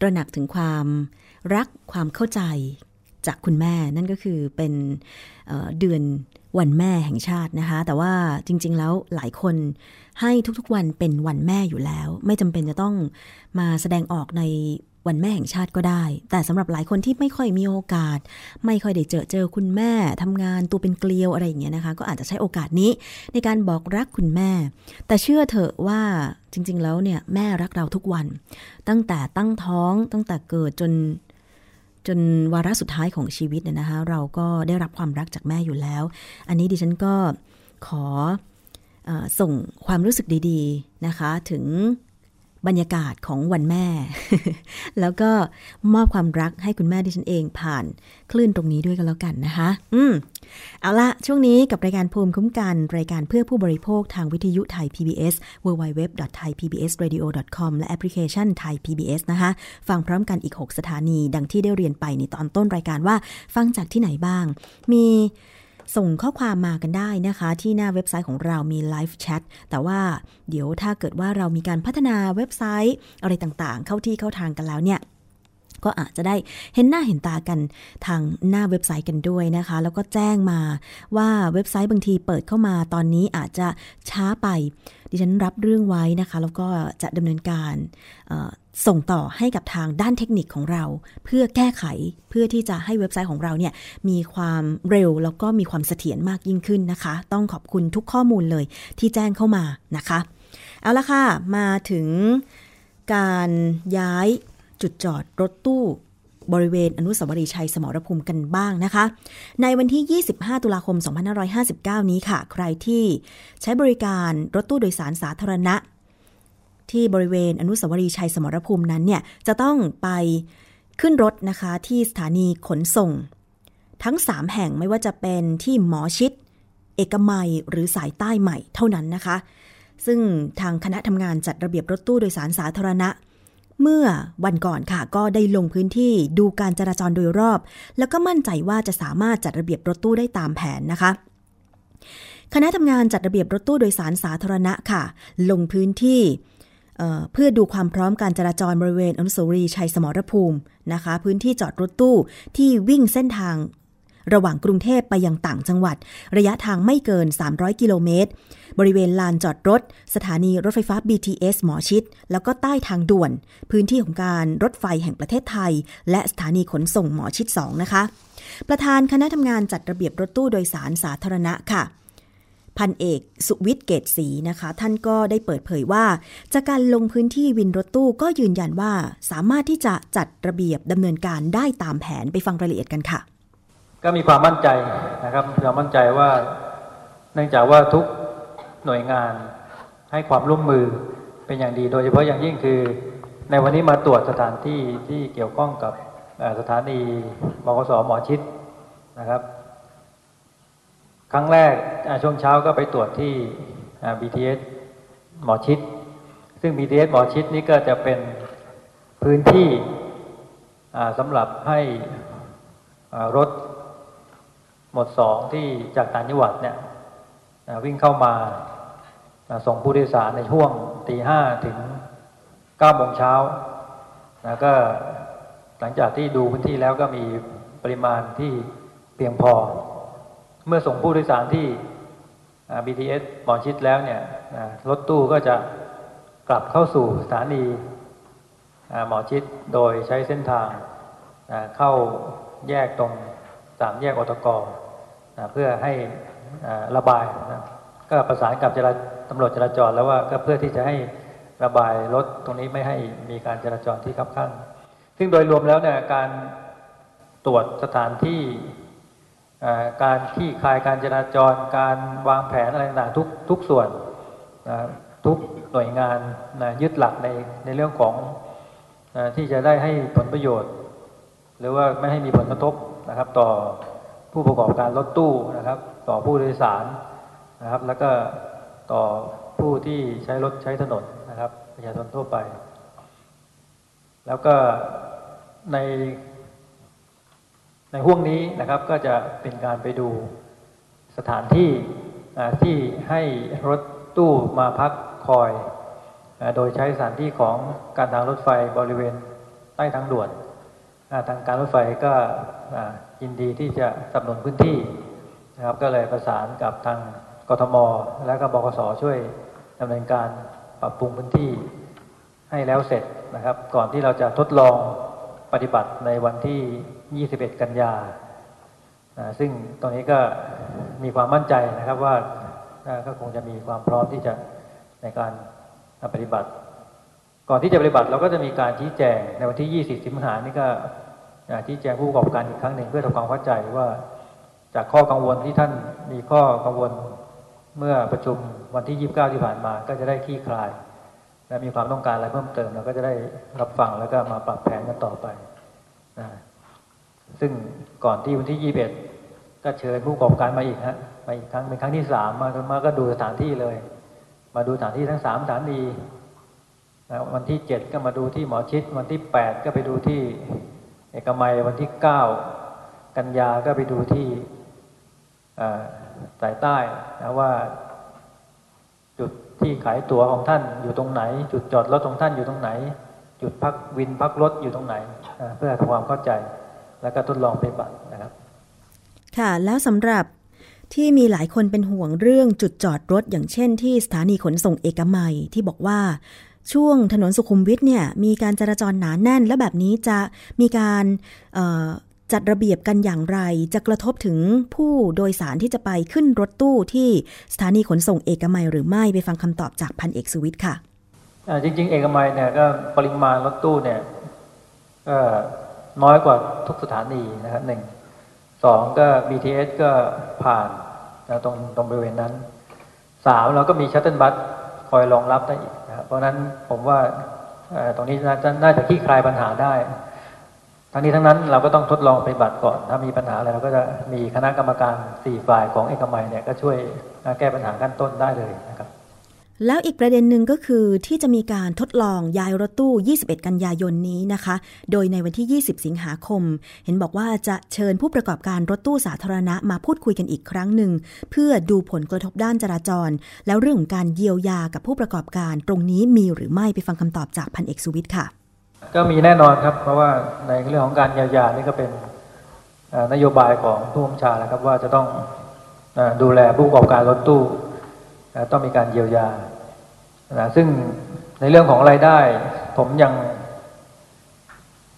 Speaker 1: ตระหนักถึงความรักความเข้าใจจากคุณแม่นั่นก็คือเป็นเดือนวันแม่แห่งชาตินะคะ แต่ว่าจริง ๆ แล้วหลายคนให้ทุกๆวันเป็นวันแม่อยู่แล้ว ไม่จำเป็นจะต้องมาแสดงออกใน วันแม่แห่งชาติก็ได้ แต่สำหรับหลายคนที่ไม่ค่อยมีโอกาส ไม่ค่อยได้เจอเจอคุณแม่ทำงานตัวเป็นเกลียวอะไรอย่างเงี้ยนะคะ ก็อาจจะใช้โอกาสนี้ในการบอกรักคุณแม่ แต่เชื่อเถอะว่าจริง ๆ แล้วเนี่ยแม่รักเราทุกวัน ตั้งแต่ตั้งท้องตั้งแต่เกิดจนจนวาระสุดท้ายของชีวิตเนี่ยนะคะ เราก็ได้รับความรักจากแม่อยู่แล้ว อันนี้ดิฉันก็ขอเออส่งความรู้สึกดี ๆ นะคะ ถึง บรรยากาศของวันแม่ แล้วก็มอบความรักให้คุณแม่ดิฉันเองผ่านคลื่นตรงนี้ด้วยกันแล้วกันนะคะ อืมเอาละช่วงนี้กับรายการภูมิคุ้มกัน รายการเพื่อผู้บริโภคทางวิทยุไทย PBS www.thaipbsradio.com และแอปพลิเคชันไทย PBS นะคะ ฟังพร้อมกันอีก 6 สถานี ดังที่ได้เรียนไปในตอนต้นรายการว่า ฟังจากที่ไหนบ้าง มี ส่งข้อความมากันได้นะคะ ที่หน้าเว็บไซต์ของเรามี live chat แต่ว่าเดี๋ยวถ้าเกิดว่าเรามีการพัฒนาเว็บไซต์อะไรต่างๆ เข้าที่เข้าทางกันแล้วเนี่ย ก็อาจจะได้เห็นหน้าเห็นตากันทางหน้าเว็บไซต์กันด้วยนะคะ แล้วก็แจ้งมาว่าเว็บไซต์บางทีเปิดเข้ามาตอนนี้อาจจะช้าไป ดิฉันรับเรื่องไว้นะคะ แล้วก็จะดำเนินการส่งต่อให้กับทางด้านเทคนิคของเรา เพื่อแก้ไขเพื่อที่จะให้เว็บไซต์ของเราเนี่ยมีความเร็วแล้วก็มีความเสถียรมากยิ่งขึ้นนะคะ ต้องขอบคุณทุกข้อมูลเลยที่แจ้งเข้ามานะคะ เอาละค่ะ มาถึงการย้าย จุดจอดรถตู้บริเวณอนุสาวรีย์ชัยสมรภูมิกันบ้างนะคะ ในวันที่ 25 ตุลาคม 2559 นี้ค่ะ ใครที่ใช้บริการรถตู้โดยสารสาธารณะ ที่บริเวณอนุสาวรีย์ชัยสมรภูมินั้นเนี่ย จะต้องไปขึ้นรถนะคะที่สถานีขนส่ง ทั้ง 3 แห่งไม่ว่าจะเป็นที่หมอชิด เอกมัยหรือสายใต้ใหม่เท่านั้นนะคะ ซึ่งทางคณะทำงานจัดระเบียบรถตู้โดยสารสาธารณะ เมื่อวันก่อนค่ะก็ได้ลงพื้นที่ดูการจราจรโดยรอบ แล้วก็มั่นใจว่าจะสามารถจัดระเบียบรถตู้ได้ตามแผนนะคะ คณะทำงานจัดระเบียบรถตู้โดยสารสาธารณะค่ะ ลงพื้นที่เพื่อดูความพร้อมการจราจรบริเวณอนุสาวรีย์ชัยสมรภูมินะคะ พื้นที่จอดรถตู้ที่วิ่งเส้นทาง ระหว่างกรุงเทพไปยังต่างจังหวัด ระยะทางไม่เกิน 300 กิโลเมตร บริเวณลานจอดรถ สถานีรถไฟฟ้า BTS หมอชิด แล้วก็ใต้ทางด่วน พื้นที่ของการรถไฟแห่งประเทศไทย และสถานีขนส่งหมอชิด 2 นะคะ ประธานคณะทำงานจัดระเบียบรถตู้โดยสารสาธารณะค่ะพันเอกสุวิทย์เกตศรีนะคะ ท่านก็ได้เปิดเผยว่า จากการลงพื้นที่วินรถตู้ก็ยืนยันว่า สามารถที่จะจัดระเบียบดำเนินการได้ตามแผนไปฟังรายละเอียดกันค่ะ
Speaker 5: ก็มีความมั่นใจนะครับเรามั่นใจว่าเนื่องจากว่าทุกหน่วยงานให้ความร่วมมือเป็นอย่างดี โดยเฉพาะอย่างยิ่งคือ ในวันนี้มาตรวจสถานที่ที่เกี่ยวข้องกับสถานีบกสหมอชิดนะครับ ครั้งแรกช่วงเช้าก็ไปตรวจที่ BTS หมอชิด ซึ่ง BTS หมอชิดนี้ก็จะเป็นพื้นที่สำหรับให้รถ หมดสองที่จากต่างจังหวัดเนี่ยวิ่งเข้ามาส่งผู้โดยสารในช่วงตีห้าถึงเก้าโมงเช้านะก็หลังจากที่ดูพื้นที่แล้วก็มีปริมาณที่เพียงพอ เมื่อส่งผู้โดยสารที่ BTS หมอชิดแล้วเนี่ยรถตู้ก็จะกลับเข้าสู่สถานีหมอชิดโดยใช้เส้นทางเข้าแยกตรงสามแยกอตกนะ เพื่อให้ระบายนะก็ประสานกับจราตำรวจจราจรแล้วว่าก็เพื่อที่จะให้ระบายรถตรงนี้ไม่ให้มีการจราจรที่คับข้าง ซึ่งโดยรวมแล้วเนี่ยการตรวจสถานที่การที่คลายการจราจร การวางแผนอะไรต่างๆทุกทุกส่วนทุกหน่วยงานนะยึดหลักในในเรื่องของที่จะได้ให้ผลประโยชน์ หรือว่าไม่ให้มีผลกระทบนะครับต่อ ผู้ประกอบการรถตู้นะครับ ต่อผู้โดยสารนะครับ แล้วก็ต่อผู้ที่ใช้รถใช้ถนนนะครับประชาชนทั่วไป แล้วก็ในในห่วงนี้นะครับก็จะเป็นการไปดูสถานที่ที่ให้รถตู้มาพักคอย โดยใช้สถานที่ของการทางรถไฟบริเวณใต้ทางด่วนทางการรถไฟก็ ยินดีที่จะสนับสนุนพื้นที่นะครับ ก็เลยประสานกับทางกทม และก็บกสช่วยดำเนินการปรับปรุงพื้นที่ให้แล้วเสร็จนะครับ ก่อนที่เราจะทดลองปฏิบัติในวันที่ 21 กันยาซึ่งตรงนี้ก็มีความมั่นใจนะครับว่าก็คงจะมีความพร้อมที่จะในการปฏิบัติ ก่อนที่จะปฏิบัติเราก็จะมีการชี้แจงในวันที่ 20 สิงหานี่ก็ ชี้แจ้งผู้ประกอบการอีกครั้งหนึ่งเพื่อทำความเข้าใจว่าจากข้อกังวลที่ท่านมีข้อกังวลเมื่อประชุมวันที่ 29 ที่ผ่านมาก็จะได้คลี่คลาย และมีความต้องการอะไรเพิ่มเติมเราก็จะได้รับฟังแล้วก็มาปรับแผนกันต่อไปนะซึ่งก่อนที่วันที่ 21 ก็เชิญผู้ประกอบการมาอีกฮะมาอีกครั้งเป็นครั้งที่สามมามาก็ดูสถานที่เลย มาดูสถานที่ทั้งสามสถานีวันที่เจ็ดก็มาดูที่หมอชิดวันที่แปดก็ไปดูที่ เอกมัยวันที่เก้ากันยาก็ไปดูที่สายใต้นะว่า จุดที่ขายตั๋วของท่านอยู่ตรงไหน จุดจอดรถของท่านอยู่ตรงไหน จุดพักวินพักรถอยู่ตรงไหน เพื่อทำความเข้าใจแล้วก็ทดลองไปบัตรนะครับ
Speaker 1: ค่ะแล้วสำหรับที่มีหลายคนเป็นห่วงเรื่องจุดจอดรถอย่างเช่นที่สถานีขนส่งเอกมัยที่บอกว่า ช่วงถนนสุขุมวิทเนี่ยมีการจราจรหนาแน่น และแบบนี้จะมีการจัดระเบียบกันอย่างไร จะกระทบถึงผู้โดยสารที่จะไปขึ้นรถตู้ที่สถานีขนส่งเอกมัยหรือไม่ไปฟังคำตอบจากพันเอกสุวิทย์ค่ะ
Speaker 5: จริง ๆ เอกมัยเนี่ยก็ปริมาณรถตู้เนี่ยก็น้อยกว่าทุกสถานีนะครับหนึ่งสองก็ BTS ก็ผ่านตรงตรงบริเวณนั้นสามเราก็มีชัตเติลบัส คอยรองรับได้อีกนะครับเพราะนั้นผมว่าตรงนี้น่าจะขี้คลายปัญหาได้ทั้งนี้ทั้งนั้นเราก็ต้องทดลองปฏิบัติก่อน ถ้ามีปัญหาอะไรเราก็จะมีคณะกรรมการสี่ฝ่ายของเอกมัยเนี่ยก็ช่วยแก้ปัญหาขั้นต้นได้เลยนะครับ
Speaker 1: แล้วอีกประเด็นหนึ่งก็คือที่จะมีการทดลองย้ายรถตู้ 21 กันยายนนี้นะคะ โดยในวันที่ 20 สิงหาคม เห็นบอกว่าจะเชิญผู้ประกอบการรถตู้สาธารณะมาพูดคุยกันอีกครั้งหนึ่ง เพื่อดูผลกระทบด้านจราจร แล้วเรื่องของการเยียวยากับผู้ประกอบการตรงนี้มีหรือไม่ไปฟังคำตอบจากพันเอกสุวิทย์ค่ะ
Speaker 5: ก็มีแน่นอนครับ เพราะว่าในเรื่องของการเยียวยานี่ก็เป็นนโยบายของผู้บัญชาแล้วครับว่าจะต้องดูแลผู้ประกอบการรถตู้ ต้องมีการเยียวยานะซึ่งในเรื่องของไรายได้ ผมยัง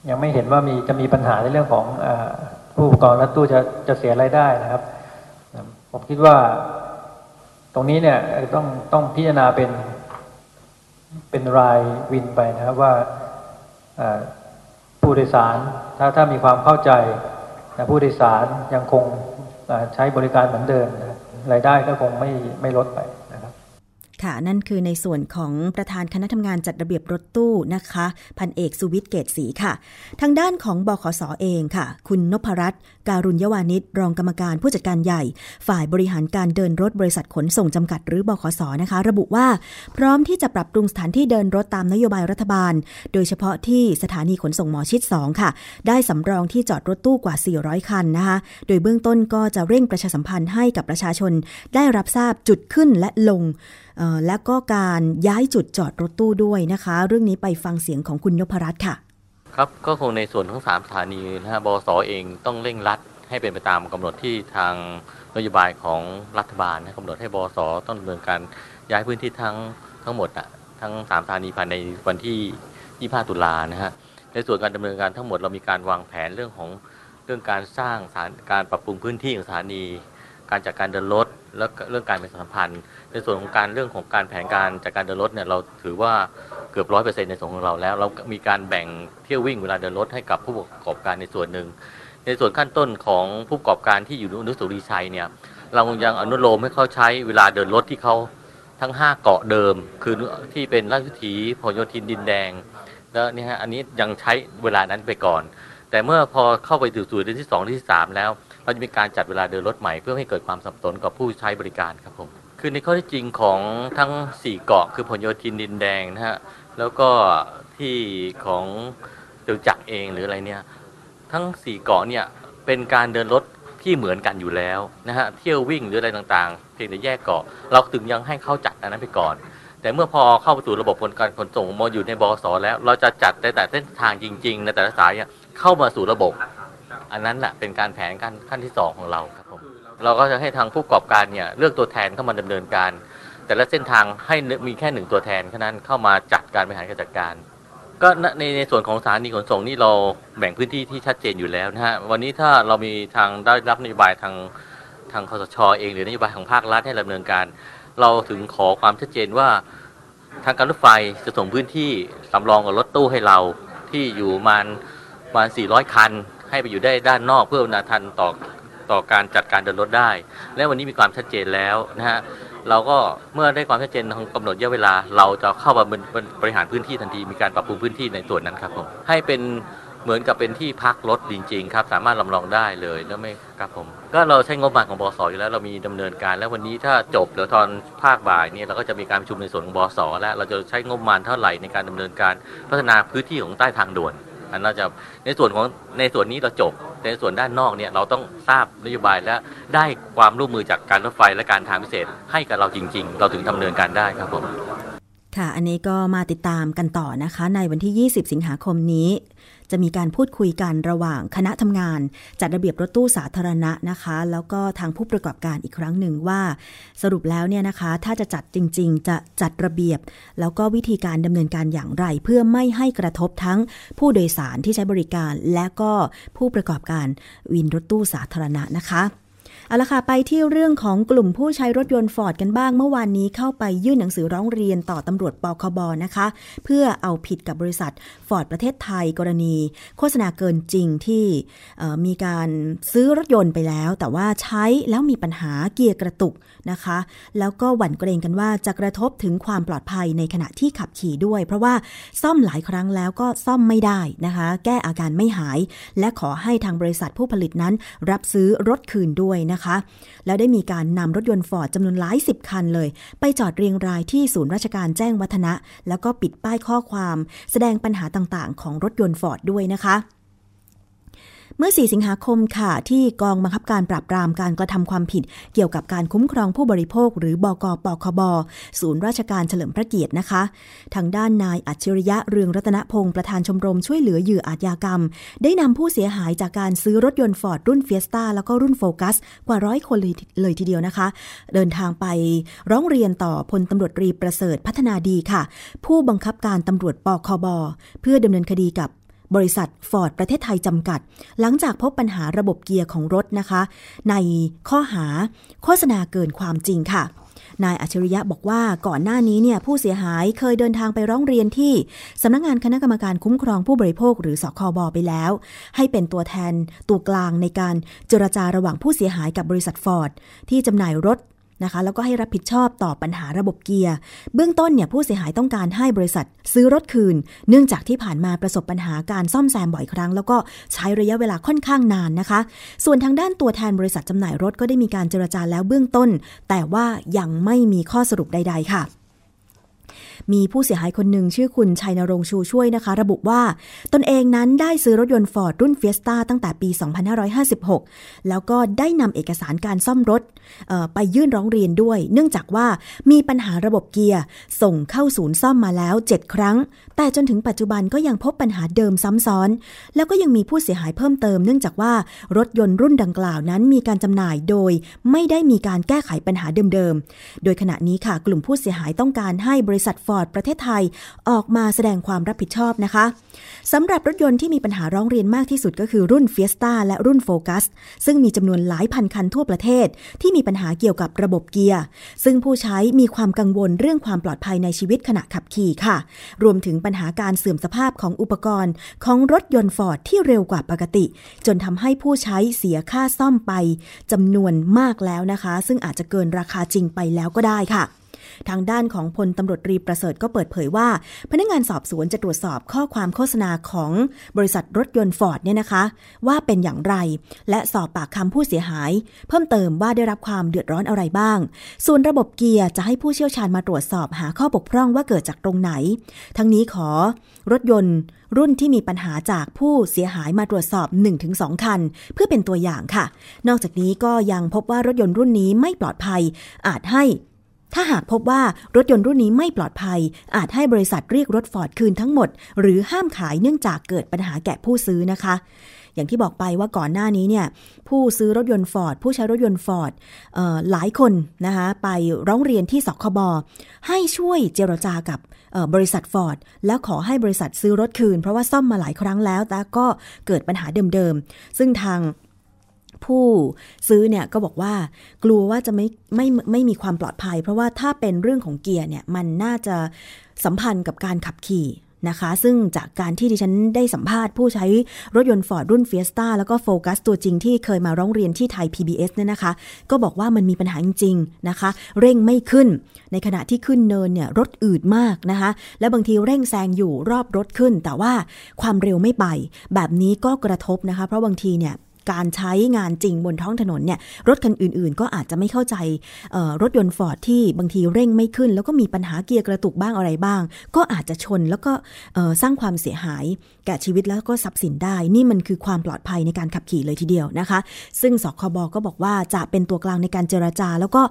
Speaker 5: ยังไม่เห็นว่ามีจะมีปัญหาในเรื่องของอผู้ประกอบรถตู้จะจะเสียไรายได้นะครับ ผมคิดว่าตรงนี้เนี่ยต้องต้องพิจารณาเป็นเป็นรายวินไปนะครับว่าผู้โดยสารถ้าถ้ามีความเข้าใจนะผู้โดยสารยังคงใช้บริการเหมือนเดิมรายได้ก็คงไม่ไม่ลดไป
Speaker 1: ค่ะ นั่นคือในส่วนของประธานคณะทำงานจัดระเบียบรถตู้นะคะ พันเอกสุวิทย์เกตศรีค่ะ ทางด้านของบขสอเองค่ะ คุณนพรัตน์การุญยวานิชรองกรรมการผู้จัดการใหญ่ ฝ่ายบริหารการเดินรถบริษัทขนส่งจำกัดหรือบขสนะคะ ระบุว่าพร้อมที่จะปรับปรุงสถานที่เดินรถตามนโยบายรัฐบาล โดยเฉพาะที่สถานีขนส่งหมอชิด 2 ค่ะ ได้สำรองที่จอดรถตู้กว่า 400 คันนะคะ โดยเบื้องต้นก็จะเร่งประชาสัมพันธ์ให้กับประชาชนได้รับทราบจุดขึ้นและลง และก็การย้ายจุดจอดรถตู้ด้วยนะคะ เรื่องนี้ไปฟังเสียงของคุณนพรัตน์ค่ะ
Speaker 6: ครับก็คงในส่วนของสามสถานีนะฮะบสเองต้องเร่งรัดให้เป็นไปตามกำหนดที่ทางนโยบายของรัฐบาลนะกำหนดให้บสต้องดำเนินการย้ายพื้นที่ทั้งทั้งหมดอะทั้งสามสถานีภายในวันที่ 25 ตุลานะฮะในส่วนการดำเนินการทั้งหมดเรามีการวางแผนเรื่องของเรื่องการสร้างสานการปรับปรุงพื้นที่ของสถานี การจัดการเดินรถและเรื่องการเป็นสัมพันธ์ ในส่วนของการเรื่องของการแผนการจากการเดินรถเนี่ยเราถือว่าเกือบร้อยเปอร์เซ็นต์ในส่วนของเราแล้ว เรามีการแบ่งเที่ยววิ่งเวลาเดินรถให้กับผู้ประกอบการในส่วนหนึ่ง ในส่วนขั้นต้นของผู้ประกอบการที่อยู่นุสุรีชัยเนี่ยเรายังอนุโลมให้เขาใช้เวลาเดินรถที่เขาทั้ง 5 เกาะเดิม คือที่เป็นราชวิถีพหลโยธินดินแดงแล้วนี่ฮะอันนี้ยังใช้เวลานั้นไปก่อน แต่เมื่อพอเข้าไปถึงสู่เดือนที่2ที่3แล้ว เราจะมีการจัดเวลาเดินรถใหม่เพื่อให้เกิดความสับสนกับผู้ใช้บริการครับผมคือในข้อที่จริงของทั้ง 4 เกาะคือผลโยธินดินแดงนะฮะแล้วก็ที่ของเดือจักเองหรืออะไรเนี่ยทั้ง 4 เกาะเนี่ยเป็นการเดินรถที่เหมือนกันอยู่แล้วนะฮะเที่ยววิ่งหรืออะไรต่างๆ เพียงแต่แยกเกาะเราถึงยังให้เข้าจัดอันนั้นไปก่อน แต่เมื่อพอเข้าไปสู่ระบบการขนส่งมาอยู่ในบอสแล้ว เราจะจัดแต่แต่เส้นทางจริง ๆ ในแต่ละสายเข้ามาสู่ระบบ อันนั้นแหละเป็นการแผนขั้นขั้นที่ 2 ของเราครับผมเราก็จะให้ทางผู้ประกอบการเนี่ยเลือกตัวแทนเข้ามาดำเนินการ แต่ละเส้นทางให้มีแค่หนึ่งตัวแทนแค่นั้นเข้ามาจัดการบริหารการจัดการ ก็ในในส่วนของสถานีขนส่งนี่เราแบ่งพื้นที่ที่ชัดเจนอยู่แล้วนะฮะวันนี้ถ้าเรามีทางได้รับนโยบายทางทางคสชเองหรือนโยบายของภาครัฐให้ดำเนินการ เราถึงขอความชัดเจนว่าทางการรถไฟจะส่งพื้นที่สำรองกับรถตู้ให้เราที่อยู่ประมาณประมาณ400 คัน ให้ไปอยู่ได้ด้านนอกเพื่อนาทันต่อต่อการจัดการเดินรถได้ และวันนี้มีความชัดเจนแล้วนะฮะเราก็เมื่อได้ความชัดเจนทางกำหนดระยะเวลา เราจะเข้ามาบริหารพื้นที่ทันทีมีการปรับปรุงพื้นที่ในส่วนนั้นครับผมให้เป็นเหมือนกับเป็นที่พักรถจริง ๆ ครับ สามารถลำลองได้เลยแล้วไม่ครับผม ก็เราใช้งบประมาณของบสอยู่แล้วเรามีดำเนินการ แล้ววันนี้ถ้าจบเดี๋ยวตอนภาคบ่ายนี่เราก็จะมีการประชุมในส่วนของบสแล้วเราจะใช้งบประมาณเท่าไหร่ในการดำเนินการพัฒนาพื้นที่ของใต้ทางด่วน อันเราจะในส่วนของในส่วนนี้เราจบแต่ในส่วนด้านนอกเนี่ยเราต้องทราบนโยบายและได้ความร่วมมือจากการรถไฟและการทางพิเศษ ให้กับเราจริง ๆ เราถึงดำเนินการได้ครับผม
Speaker 1: ค่ะ อันนี้ก็มาติดตามกันต่อนะคะ ในวันที่ 20 สิงหาคมนี้ จะมีการพูดคุยกันระหว่างคณะทำงาน จัดระเบียบรถตู้สาธารณะนะคะ แล้วก็ทางผู้ประกอบการอีกครั้งหนึ่งว่า สรุปแล้วเนี่ยนะคะ ถ้าจะจัดจริง ๆ จะจัดระเบียบ แล้วก็วิธีการดำเนินการอย่างไร เพื่อไม่ให้กระทบทั้งผู้โดยสารที่ใช้บริการ และก็ผู้ประกอบการวินรถตู้สาธารณะนะคะ เอาละค่ะ ไปที่เรื่องของกลุ่มผู้ใช้รถยนต์ฟอร์ดกันบ้าง เมื่อวานนี้เข้าไปยื่นหนังสือร้องเรียนต่อตำรวจปคบนะคะ เพื่อเอาผิดกับบริษัทฟอร์ดประเทศไทยกรณี โฆษณาเกินจริงที่มีการซื้อรถยนต์ไปแล้ว แต่ว่าใช้แล้วมีปัญหาเกียร์กระตุกนะคะ แล้วก็หวั่นเกรงกันว่าจะกระทบถึงความปลอดภัยในขณะที่ขับขี่ด้วย เพราะว่าซ่อมหลายครั้งแล้วก็ซ่อมไม่ได้นะคะ แก้อาการไม่หาย และขอให้ทางบริษัทผู้ผลิตนั้น รับซื้อรถคืนด้วยนะคะ แล้วได้มีการนำรถยนต์ฟอร์ดจำนวนหลายสิบคันเลย ไปจอดเรียงรายที่ศูนย์ราชการแจ้งวัฒนะ แล้วก็ปิดป้ายข้อความ แสดงปัญหาต่างๆ ของรถยนต์ฟอร์ดด้วยนะคะ เมื่อ 4 สิงหาคมค่ะ ที่กองบังคับการปราบปรามการกระทำความผิด เกี่ยวกับการคุ้มครองผู้บริโภค หรือบกปคบ ศูนย์ราชการเฉลิมพระเกียรตินะคะ ทางด้านนายอัจฉริยะเรืองรัตนพงศ์ประธานชมรมช่วยเหลือเหยื่ออาชญากรรม ได้นำผู้เสียหายจากการซื้อรถยนต์ฟอร์ดรุ่น Fiesta แล้วก็รุ่นโฟกัสกว่าร้อยคนเลยเลยทีเดียวนะคะ เดินทางไปร้องเรียนต่อพลตำรวจตรีประเสริฐพัฒนาดีค่ะ ผู้บังคับการตำรวจปคบ เพื่อดำเนินคดีกับ บริษัทฟอร์ดประเทศไทยจำกัด หลังจากพบปัญหาระบบเกียร์ของรถนะคะ ในข้อหาโฆษณาเกินความจริงค่ะ นายอัจฉริยะบอกว่าก่อนหน้านี้เนี่ยผู้เสียหายเคยเดินทางไปร้องเรียนที่สำนักงานคณะกรรมการคุ้มครองผู้บริโภคหรือสคบไปแล้ว ให้เป็นตัวแทนตัวกลางในการเจรจาระหว่างผู้เสียหายกับบริษัทฟอร์ดที่จำหน่ายรถ นะคะ แล้วก็ให้รับผิดชอบต่อปัญหาระบบเกียร์ เบื้องต้นเนี่ยผู้เสียหายต้องการให้บริษัท ซื้อรถคืน เนื่องจากที่ผ่านมาประสบปัญหาการซ่อมแซมบ่อยครั้ง แล้วก็ใช้ระยะเวลาค่อนข้างนานนะคะ ส่วนทางด้านตัวแทนบริษัทจำหน่ายรถก็ได้มีการเจรจาแล้วเบื้องต้น แต่ว่ายังไม่มีข้อสรุปใด ๆ ค่ะ มีผู้เสียหายคนหนึ่งชื่อคุณชัยนรงชูช่วยนะคะ ระบุว่า ตนเองนั้นได้ซื้อรถยนต์ฟอร์ดรุ่น Fiesta ตั้งแต่ปี 2556 แล้วก็ได้นำเอกสารการซ่อมรถไปยื่นร้องเรียนด้วย เนื่องจากว่ามีปัญหาระบบเกียร์ ส่งเข้าศูนย์ซ่อมมาแล้ว 7 ครั้ง แต่จนถึงปัจจุบันก็ยังพบปัญหาเดิมซ้ำซ้อน แล้วก็ยังมีผู้เสียหายเพิ่มเติม เนื่องจากว่ารถยนต์รุ่นดังกล่าวนั้นมีการจำหน่ายโดย ไม่ได้มีการแก้ไขปัญหาเดิมๆ โดยขณะนี้ค่ะกลุ่มผู้เสียหายต้องการให้บริษัทฟอร์ดประเทศไทยออกมาแสดงความรับผิดชอบนะคะสำหรับรถยนต์ที่มีปัญหาร้องเรียนมากที่สุดก็คือรุ่น Fiesta และรุ่น Focus ซึ่งมีจำนวนหลายพันคันทั่วประเทศ ที่มีปัญหาเกี่ยวกับระบบเกียร์ ซึ่งผู้ใช้มีความกังวลเรื่องความปลอดภัยในชีวิตขณะขับขี่ค่ะ รวมถึงปัญหาการเสื่อมสภาพของอุปกรณ์ของรถยนต์ฟอร์ดที่เร็วกว่าปกติ จนทำให้ผู้ใช้เสียค่าซ่อมไปจำนวนมากแล้วนะคะ ซึ่งอาจจะเกินราคาจริงไปแล้วก็ได้ค่ะ ทางด้านของพลตำรวจตรีประเสริฐก็เปิดเผยว่า พนักงานสอบสวนจะตรวจสอบข้อความโฆษณาของบริษัทรถยนต์ฟอร์ดเนี่ยนะคะ ว่าเป็นอย่างไร และสอบปากคำผู้เสียหาย เพิ่มเติมว่าได้รับความเดือดร้อนอะไรบ้าง ส่วนระบบเกียร์จะให้ผู้เชี่ยวชาญมาตรวจสอบหาข้อบกพร่องว่าเกิดจากตรงไหน ทั้งนี้ขอรถยนต์รุ่นที่มีปัญหาจากผู้เสียหายมาตรวจสอบ 1-2 คัน เพื่อเป็นตัวอย่างค่ะ นอกจากนี้ก็ยังพบว่ารถยนต์รุ่นนี้ไม่ปลอดภัย อาจให้ ถ้าหากพบว่ารถยนต์รุ่นนี้ไม่ปลอดภัย อาจให้บริษัทเรียกรถฟอร์ดคืนทั้งหมด หรือห้ามขายเนื่องจากเกิดปัญหาแก่ผู้ซื้อนะคะ อย่างที่บอกไปว่าก่อนหน้านี้เนี่ยผู้ซื้อรถยนต์ฟอร์ดผู้ใช้รถยนต์ฟอร์ดหลายคนนะคะไปร้องเรียนที่สคบให้ช่วยเจรจากับบริษัทฟอร์ดแล้วขอให้บริษัทซื้อรถคืน เพราะว่าซ่อมมาหลายครั้งแล้ว แต่ก็เกิดปัญหาเดิมๆ ซึ่งทาง ผู้ซื้อเนี่ยก็บอกว่ากลัวว่าจะไม่ไม่ไม่มีความปลอดภัย เพราะว่าถ้าเป็นเรื่องของเกียร์เนี่ยมันน่าจะสัมพันธ์กับการขับขี่นะคะ ซึ่งจากการที่ดิฉันได้สัมภาษณ์ผู้ใช้รถยนต์ฟอร์ดรุ่นเฟียสตาแล้วก็โฟกัสตัวจริงที่เคยมาร้องเรียนที่ไทย PBS เนี่ยนะคะ ก็บอกว่ามันมีปัญหาจริงๆนะคะ เร่งไม่ขึ้น ในขณะที่ขึ้นเนินเนี่ยรถอืดมากนะคะ และบางทีเร่งแซงอยู่รอบรถขึ้น แต่ว่าความเร็วไม่ไป แบบนี้ก็กระทบนะคะ เพราะบางทีเนี่ย การใช้งานจริงบนท้องถนนเนี่ยรถคันอื่นๆ ก็อาจจะไม่เข้าใจรถยนต์ฟอร์ดที่บางทีเร่งไม่ขึ้น แล้วก็มีปัญหาเกียร์กระตุกบ้างอะไรบ้าง ก็อาจจะชนแล้วก็สร้างความเสียหาย แก่ชีวิตแล้วก็ทรัพย์สินได้ นี่มันคือความปลอดภัยในการขับขี่เลยทีเดียวนะคะ ซึ่งสคบก็บอกว่าจะเป็นตัวกลางในการเจราจา แล้วก็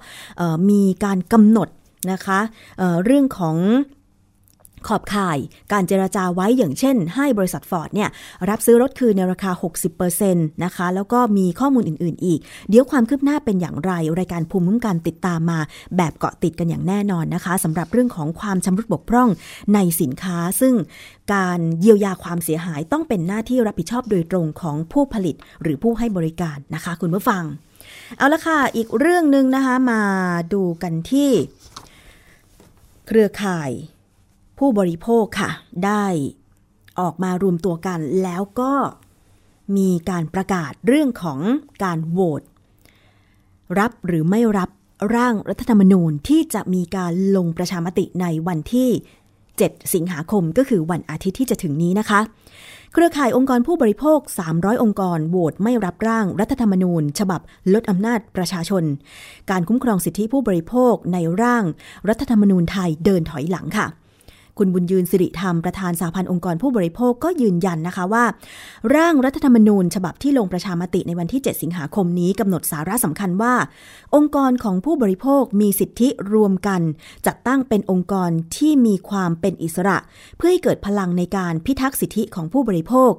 Speaker 1: มีการกำหนดนะคะเเรื่องของ ขอบข่ายการเจราจาไว้อย่างเช่น ให้บริษัทฟอร์ดเนี่ยรับซื้อรถคืนในราคา 60%นะคะ แล้วก็มีข้อมูลอื่น ๆ อีก เดี๋ยวความคืบหน้าเป็นอย่างไร รายการภูมิคุ้มกันติดตามมา แบบเกาะติดกันอย่างแน่นอนนะคะสำหรับเรื่องของความชำรุดบกพร่องในสินค้า ซึ่งการเยียวยาความเสียหายต้องเป็นหน้าที่รับผิดชอบโดยตรงของผู้ผลิต หรือผู้ให้บริการนะคะ คุณผู้ฟัง เอาละค่ะ อีกเรื่องหนึ่งนะคะมาดูกันที่ เครือข่าย ผู้บริโภคค่ะ ได้ออกมารวมตัวกัน แล้วก็มีการประกาศเรื่องของการโหวตรับหรือไม่รับร่างรัฐธรรมนูญที่จะมีการลงประชามติในวันที่ 7 สิงหาคมก็คือวันอาทิตย์ที่จะถึงนี้นะคะ เครือข่ายองค์กรผู้บริโภค 300 องค์กรโหวตไม่รับร่างรัฐธรรมนูญ ฉบับลดอำนาจประชาชน การคุ้มครองสิทธิผู้บริโภคในร่างรัฐธรรมนูญไทยเดินถอยหลังค่ะ คุณบุญยืนสิริธรรมประธานสาพันธ์องค์กรผู้บริโภคก็ยืนยันนะคะว่า ร่างรัฐธรรมนูญ ฉบับที่ลงประชามติในวันที่ 7 สิงหาคมนี้กำหนดสาระสำคัญว่า องค์กรของผู้บริโภคมีสิทธิรวมกัน จัดตั้งเป็นองค์กรที่มีความเป็นอิสระ เพื่อให้เกิดพลังในการพิทักษ์สิทธิของผู้บริโภค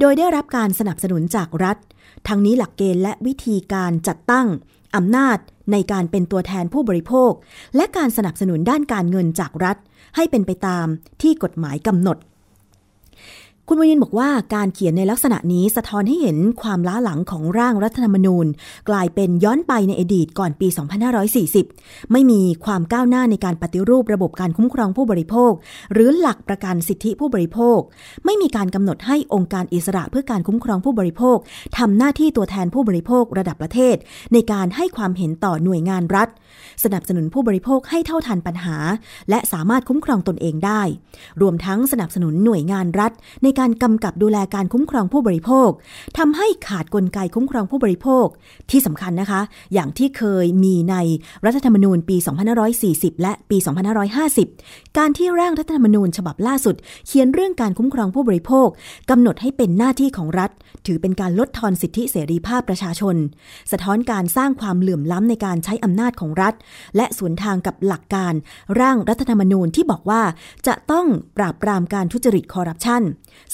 Speaker 1: โดยได้รับการสนับสนุนจากรัฐ ทั้งนี้หลักเกณฑ์และวิธีการจัดตั้ง อำนาจในการเป็นตัวแทนผู้บริโภค และการสนับสนุนด้านการเงินจากรัฐ ให้เป็นไปตามที่กฎหมายกำหนด คุณวยินบอกว่าการเขียนในลักษณะนี้สะท้อนให้เห็นความล้าหลังของร่างรัฐธรรมนูญ กลายเป็นย้อนไปในอดีตก่อนปี 2540 ไม่มีความก้าวหน้าในการปฏิรูประบบการคุ้มครองผู้บริโภค หรือหลักประกันสิทธิผู้บริโภค ไม่มีการกำหนดให้องค์การอิสระเพื่อการคุ้มครองผู้บริโภคทำหน้าที่ตัวแทนผู้บริโภคระดับประเทศ ในการให้ความเห็นต่อหน่วยงานรัฐ สนับสนุนผู้บริโภคให้เท่าทันปัญหา และสามารถคุ้มครองตนเองได้ รวมทั้งสนับสนุนหน่วยงานรัฐในการกำกับดูแลการคุ้มครองผู้บริโภคทำให้ขาดกลไกคุ้มครองผู้บริโภค ที่สำคัญนะคะ อย่างที่เคยมีในรัฐธรรมนูญปี 2540 และปี 2550 การที่ร่างรัฐธรรมนูญฉบับล่าสุด เขียนเรื่องการคุ้มครองผู้บริโภคกำหนดให้เป็นหน้าที่ของรัฐ ถือเป็นการลดทอนสิทธิเสรีภาพประชาชน สะท้อนการสร้างความเหลื่อมล้ำในการใช้อำนาจของรัฐ และสวนทางกับหลักการ ร่างรัฐธรรมนูญที่บอกว่าจะต้องปราบปรามการทุจริตคอร์รัปชัน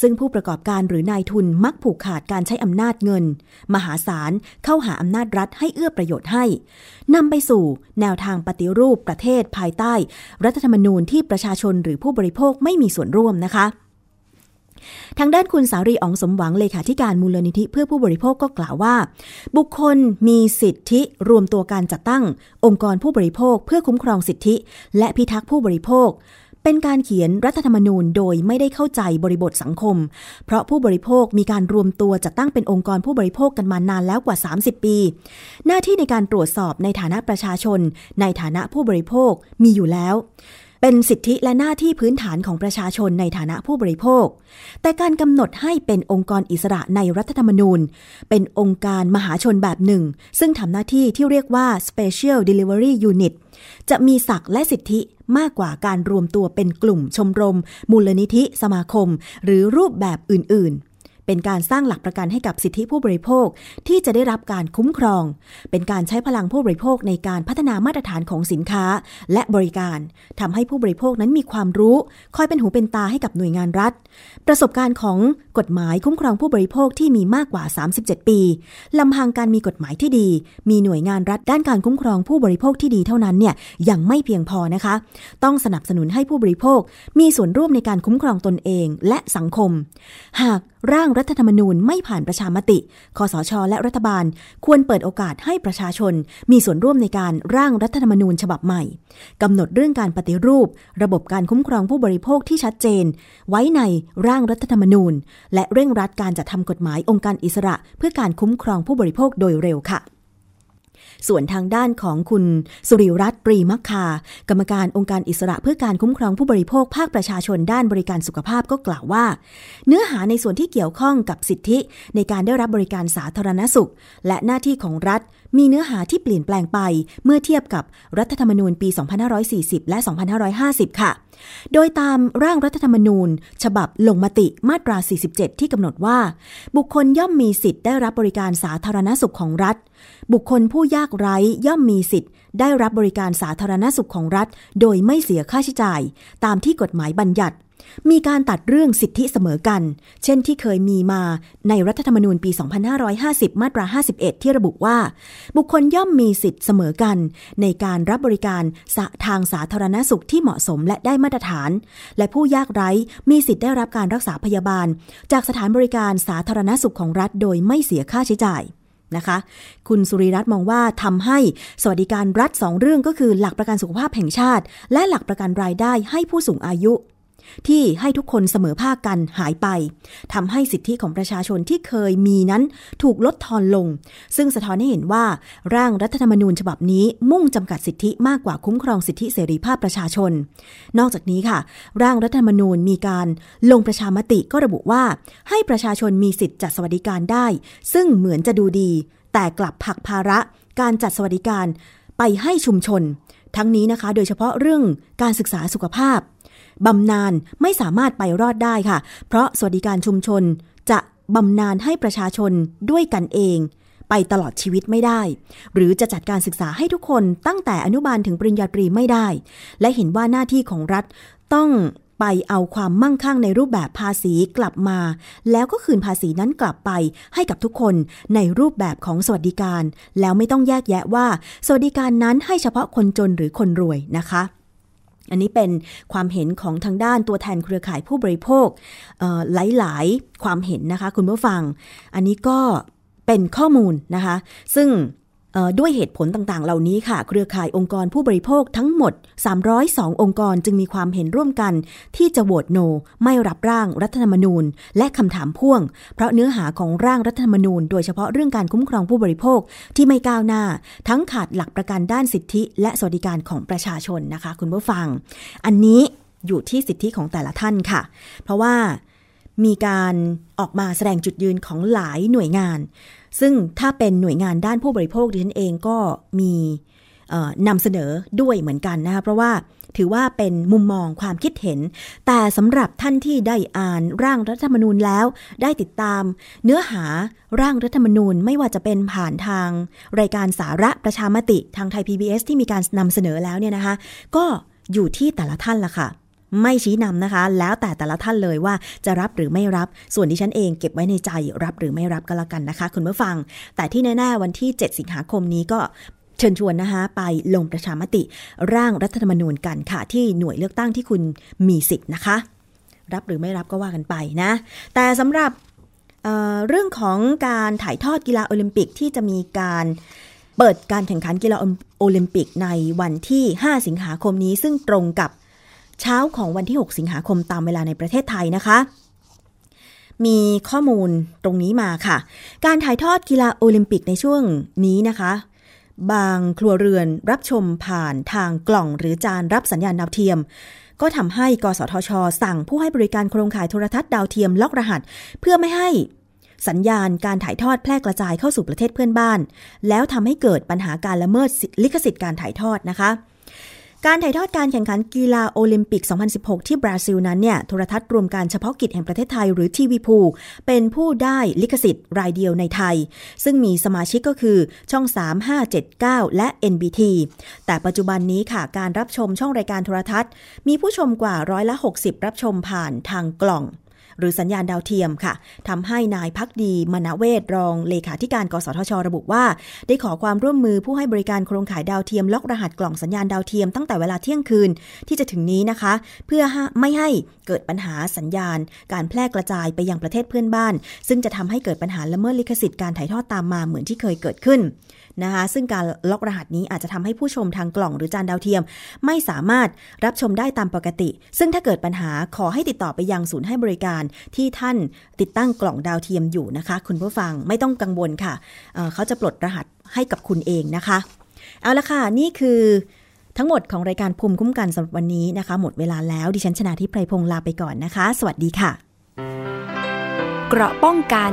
Speaker 1: ซึ่งผู้ประกอบการหรือนายทุนมักผูกขาดการใช้อำนาจเงิน มหาศาลเข้าหาอำนาจรัฐให้เอื้อประโยชน์ให้นำไปสู่แนวทางปฏิรูปประเทศภายใต้ รัฐธรรมนูญที่ประชาชนหรือผู้บริโภคไม่มีส่วนร่วมนะคะทางด้านคุณสารีอองสมหวังเลขาธิการมูลนิธิเพื่อผู้บริโภคก็กล่าวว่า บุคคลมีสิทธิรวมตัวการจัดตั้ง องค์กรผู้บริโภคเพื่อคุ้มครองสิทธิ และพิทักษ์ผู้บริโภค เป็นการเขียนรัฐธรรมนูญโดยไม่ได้เข้าใจบริบทสังคม เพราะผู้บริโภคมีการรวมตัวจัดตั้งเป็นองค์กรผู้บริโภคกันมานานแล้วกว่า 30 ปี หน้าที่ในการตรวจสอบในฐานะประชาชน ในฐานะผู้บริโภคมีอยู่แล้ว เป็นสิทธิและหน้าที่พื้นฐานของประชาชนในฐานะผู้บริโภค แต่การกำหนดให้เป็นองค์กรอิสระในรัฐธรรมนูญ เป็นองค์การมหาชนแบบหนึ่ง ซึ่งทำหน้าที่ที่เรียกว่า Special Delivery Unit จะมีศักดิ์และสิทธิมากกว่าการรวมตัวเป็นกลุ่มชมรม มูลนิธิสมาคม หรือรูปแบบอื่นๆ เป็นการสร้างหลักประกันให้กับสิทธิผู้บริโภคที่จะได้รับการคุ้มครอง เป็นการใช้พลังผู้บริโภคในการพัฒนามาตรฐานของสินค้า และบริการทำให้ผู้บริโภคนั้นมีความรู้ คอยเป็นหูเป็นตาให้กับหน่วยงานรัฐ ประสบการณ์ของกฎหมายคุ้มครองผู้บริโภคที่มีมากกว่า 37 ปีลำพังการมีกฎหมายที่ดี มีหน่วยงานรัฐด้านการคุ้มครองผู้บริโภคที่ดีเท่านั้นเนี่ยยังไม่เพียงพอนะคะ ต้องสนับสนุนให้ผู้บริโภค มีส่วนร่วมในการคุ้มครองตนเองและสังคม หากร่างรัฐธรรมนูญไม่ผ่านประชามติ คอสช และรัฐบาลควรเปิดโอกาสให้ประชาชน มีส่วนร่วมในการร่างรัฐธรรมนูญฉบับใหม่กำหนดเรื่องการปฏิรูป ระบบการคุ้มครองผู้บริโภคที่ชัดเจน ไว้ในร่างรัฐธรรมนูญ และเร่งรัดการจัดทำกฎหมายองค์การอิสระ เพื่อการคุ้มครองผู้บริโภคโดยเร็วค่ะ ส่วนทางด้านของคุณสุริรัตน์ปรีมักคา กรรมการองค์การอิสระเพื่อการคุ้มครองผู้บริโภคภาคประชาชนด้านบริการสุขภาพก็กล่าวว่า เนื้อหาในส่วนที่เกี่ยวข้องกับสิทธิในการได้รับบริการสาธารณสุข และหน้าที่ของรัฐ มีเนื้อหาที่เปลี่ยนแปลงไปเมื่อเทียบกับรัฐธรรมนูญปี 2540 และ 2550 ค่ะ โดยตามร่างรัฐธรรมนูญ ฉบับลงมติมาตรา 47 ที่กำหนดว่า บุคคลย่อมมีสิทธิ์ได้รับบริการสาธารณสุขของรัฐ บุคคลผู้ยากไร้ย่อมมีสิทธิ์ ได้รับบริการสาธารณสุขของรัฐ โดยไม่เสียค่าใช้จ่าย ตามที่กฎหมายบัญญัติ มีการตัดเรื่องสิทธิเสมอกัน เช่นที่เคยมีมาในรัฐธรรมนูญปี 2550 มาตรา 51 ที่ระบุว่า บุคคลย่อมมีสิทธิเสมอกัน ในการรับบริการทางสาธารณสุขที่เหมาะสมและได้มาตรฐาน และผู้ยากไร้มีสิทธิได้รับการรักษาพยาบาล จากสถานบริการสาธารณสุขของรัฐ โดยไม่เสียค่าใช้จ่ายนะคะ คุณสุริรัตน์มองว่าทำให้สวัสดิการรัฐสองเรื่องก็คือหลักประกันสุขภาพแห่งชาติ และหลักประกันรายได้ให้ผู้สูงอายุ ที่ให้ทุกคนเสมอภาคกันหายไปทำให้สิทธิของประชาชนที่เคยมีนั้นถูกลดทอนลง ซึ่งสะท้อนให้เห็นว่า ร่างรัฐธรรมนูญฉบับนี้มุ่งจำกัดสิทธิมากกว่าคุ้มครองสิทธิเสรีภาพประชาชน นอกจากนี้ค่ะ ร่างรัฐธรรมนูญมีการลงประชามติก็ระบุว่า ให้ประชาชนมีสิทธิจัดสวัสดิการได้ ซึ่งเหมือนจะดูดี แต่กลับผลักภาระการจัดสวัสดิการไปให้ชุมชน ทั้งนี้นะคะ โดยเฉพาะเรื่องการศึกษาสุขภาพ บำนาญไม่สามารถไปรอดได้ค่ะ เพราะสวัสดิการชุมชนจะบำนาญให้ประชาชนด้วยกันเอง ไปตลอดชีวิตไม่ได้ หรือจะจัดการศึกษาให้ทุกคนตั้งแต่อนุบาลถึงปริญญาตรีไม่ได้ และเห็นว่าหน้าที่ของรัฐต้องไปเอาความมั่งคั่งในรูปแบบภาษีกลับมา แล้วก็คืนภาษีนั้นกลับไปให้กับทุกคนในรูปแบบของสวัสดิการ แล้วไม่ต้องแยกแยะว่า สวัสดิการนั้นให้เฉพาะคนจนหรือคนรวยนะคะ อันนี้เป็นความเห็นของทางด้านตัวแทนเครือข่ายผู้บริโภคหลาย ๆ ความเห็นนะคะ คุณผู้ฟัง อันนี้ก็เป็นข้อมูลนะคะ ซึ่ง ด้วยเหตุผลต่างๆ เหล่านี้ค่ะ เครือข่ายองค์กรผู้บริโภคทั้งหมด 302 องค์กรจึงมีความเห็นร่วมกัน ที่จะโหวตโน ไม่รับร่างรัฐธรรมนูญ และคำถามพ่วง เพราะเนื้อหาของร่างรัฐธรรมนูญ โดยเฉพาะเรื่องการคุ้มครองผู้บริโภคที่ไม่ก้าวหน้า ทั้งขาดหลักประกันด้านสิทธิ และสวัสดิการของประชาชนนะคะ คุณผู้ฟัง อันนี้อยู่ที่สิทธิของแต่ละท่านค่ะ เพราะว่า มีการออกมาแสดงจุดยืนของหลายหน่วยงาน ซึ่งถ้าเป็นหน่วยงานด้านผู้บริโภคดิฉันเองก็มีนำเสนอด้วยเหมือนกันนะคะเพราะว่าถือว่าเป็นมุมมองความคิดเห็น แต่สำหรับท่านที่ได้อ่านร่างรัฐธรรมนูญแล้ว ได้ติดตาม เนื้อหาร่างรัฐธรรมนูญไม่ว่าจะเป็นผ่านทาง รายการสาระประชามติทางไทย PBS ที่มีการนำเสนอแล้วเนี่ยนะคะ ก็อยู่ที่แต่ละท่านละค่ะ ไม่ชี้นำนะคะ แล้วแต่แต่ละท่านเลยว่าจะรับหรือไม่รับ ส่วนที่ฉันเองเก็บไว้ในใจรับหรือไม่รับก็แล้วกันนะคะ คุณผู้ฟัง แต่ที่แน่ๆวันที่ 7 สิงหาคมนี้ก็เชิญชวนนะคะไปลงประชามติ ร่างรัฐธรรมนูญกันค่ะ ที่หน่วยเลือกตั้งที่คุณมีสิทธิ์นะคะ รับหรือไม่รับก็ว่ากันไปนะ แต่สำหรับเเรื่องของการถ่ายทอดกีฬาโอลิมปิกที่จะมีการเปิดการแข่งขันกีฬาโอลิมปิกในวันที่ 5 สิงหาคมนี้ ซึ่งตรงกับ เช้าของวันที่ 6 สิงหาคมตามเวลาในประเทศไทยนะคะ มีข้อมูลตรงนี้มาค่ะ การถ่ายทอดกีฬาโอลิมปิกในช่วงนี้นะคะ บางครัวเรือนรับชมผ่านทางกล่องหรือจานรับสัญญาณดาวเทียมก็ทำให้ กสทช สั่งผู้ให้บริการโครงข่ายโทรทัศน์ดาวเทียมล็อกรหัส เพื่อไม่ให้สัญญาณการถ่ายทอดแพร่กระจายเข้าสู่ประเทศเพื่อนบ้าน แล้วทำให้เกิดปัญหาการละเมิดลิขสิทธิ์การถ่ายทอดนะคะ การถ่ายทอดการแข่งขันกีฬาโอลิมปิก 2016 ที่บราซิลนั้นเนี่ย โทรทัศน์รวมการเฉพาะกิจแห่งประเทศไทยหรือทีวีพูเป็นผู้ได้ลิขสิทธิ์รายเดียวในไทย ซึ่งมีสมาชิกก็คือช่อง 3 5 7 9 และ NBT แต่ปัจจุบันนี้ค่ะ การรับชมช่องรายการโทรทัศน์ มีผู้ชมกว่าร้อยละ 60 รับชมผ่านทางกล่อง หรือสัญญาณดาวเทียมค่ะทำให้นายพักดีมณเวทรองเลขาธิการกสทช ระบุว่า ได้ขอความร่วมมือผู้ให้บริการโครงข่ายดาวเทียมล็อกรหัสกล่องสัญญาณดาวเทียมตั้งแต่เวลาเที่ยงคืนที่จะถึงนี้นะคะ เพื่อไม่ให้เกิดปัญหาสัญญาณ การแพร่กระจายไปยังประเทศเพื่อนบ้าน ซึ่งจะทำให้เกิดปัญหาละเมิดลิขสิทธิ์การถ่ายทอดตามมาเหมือนที่เคยเกิดขึ้น นะคะซึ่งการล็อกรหัสนี้อาจจะทำให้ผู้ชมทางกล่องหรือจานดาวเทียม ไม่สามารถรับชมได้ตามปกติ ซึ่งถ้าเกิดปัญหาขอให้ติดต่อไปยังศูนย์ให้บริการที่ท่านติดตั้งกล่องดาวเทียมอยู่นะคะ คุณผู้ฟังไม่ต้องกังวลค่ะเเขาจะปลดรหัสให้กับคุณเองนะคะ เอาละค่ะ นี่คือทั้งหมดของรายการภูมิคุ้มกันสำหรับวันนี้นะคะ หมดเวลาแล้วดิฉันชนะทิพไพรพงศ์ลาไปก่อนนะคะ สวัสดีค่ะ
Speaker 7: เกราะป้องกัน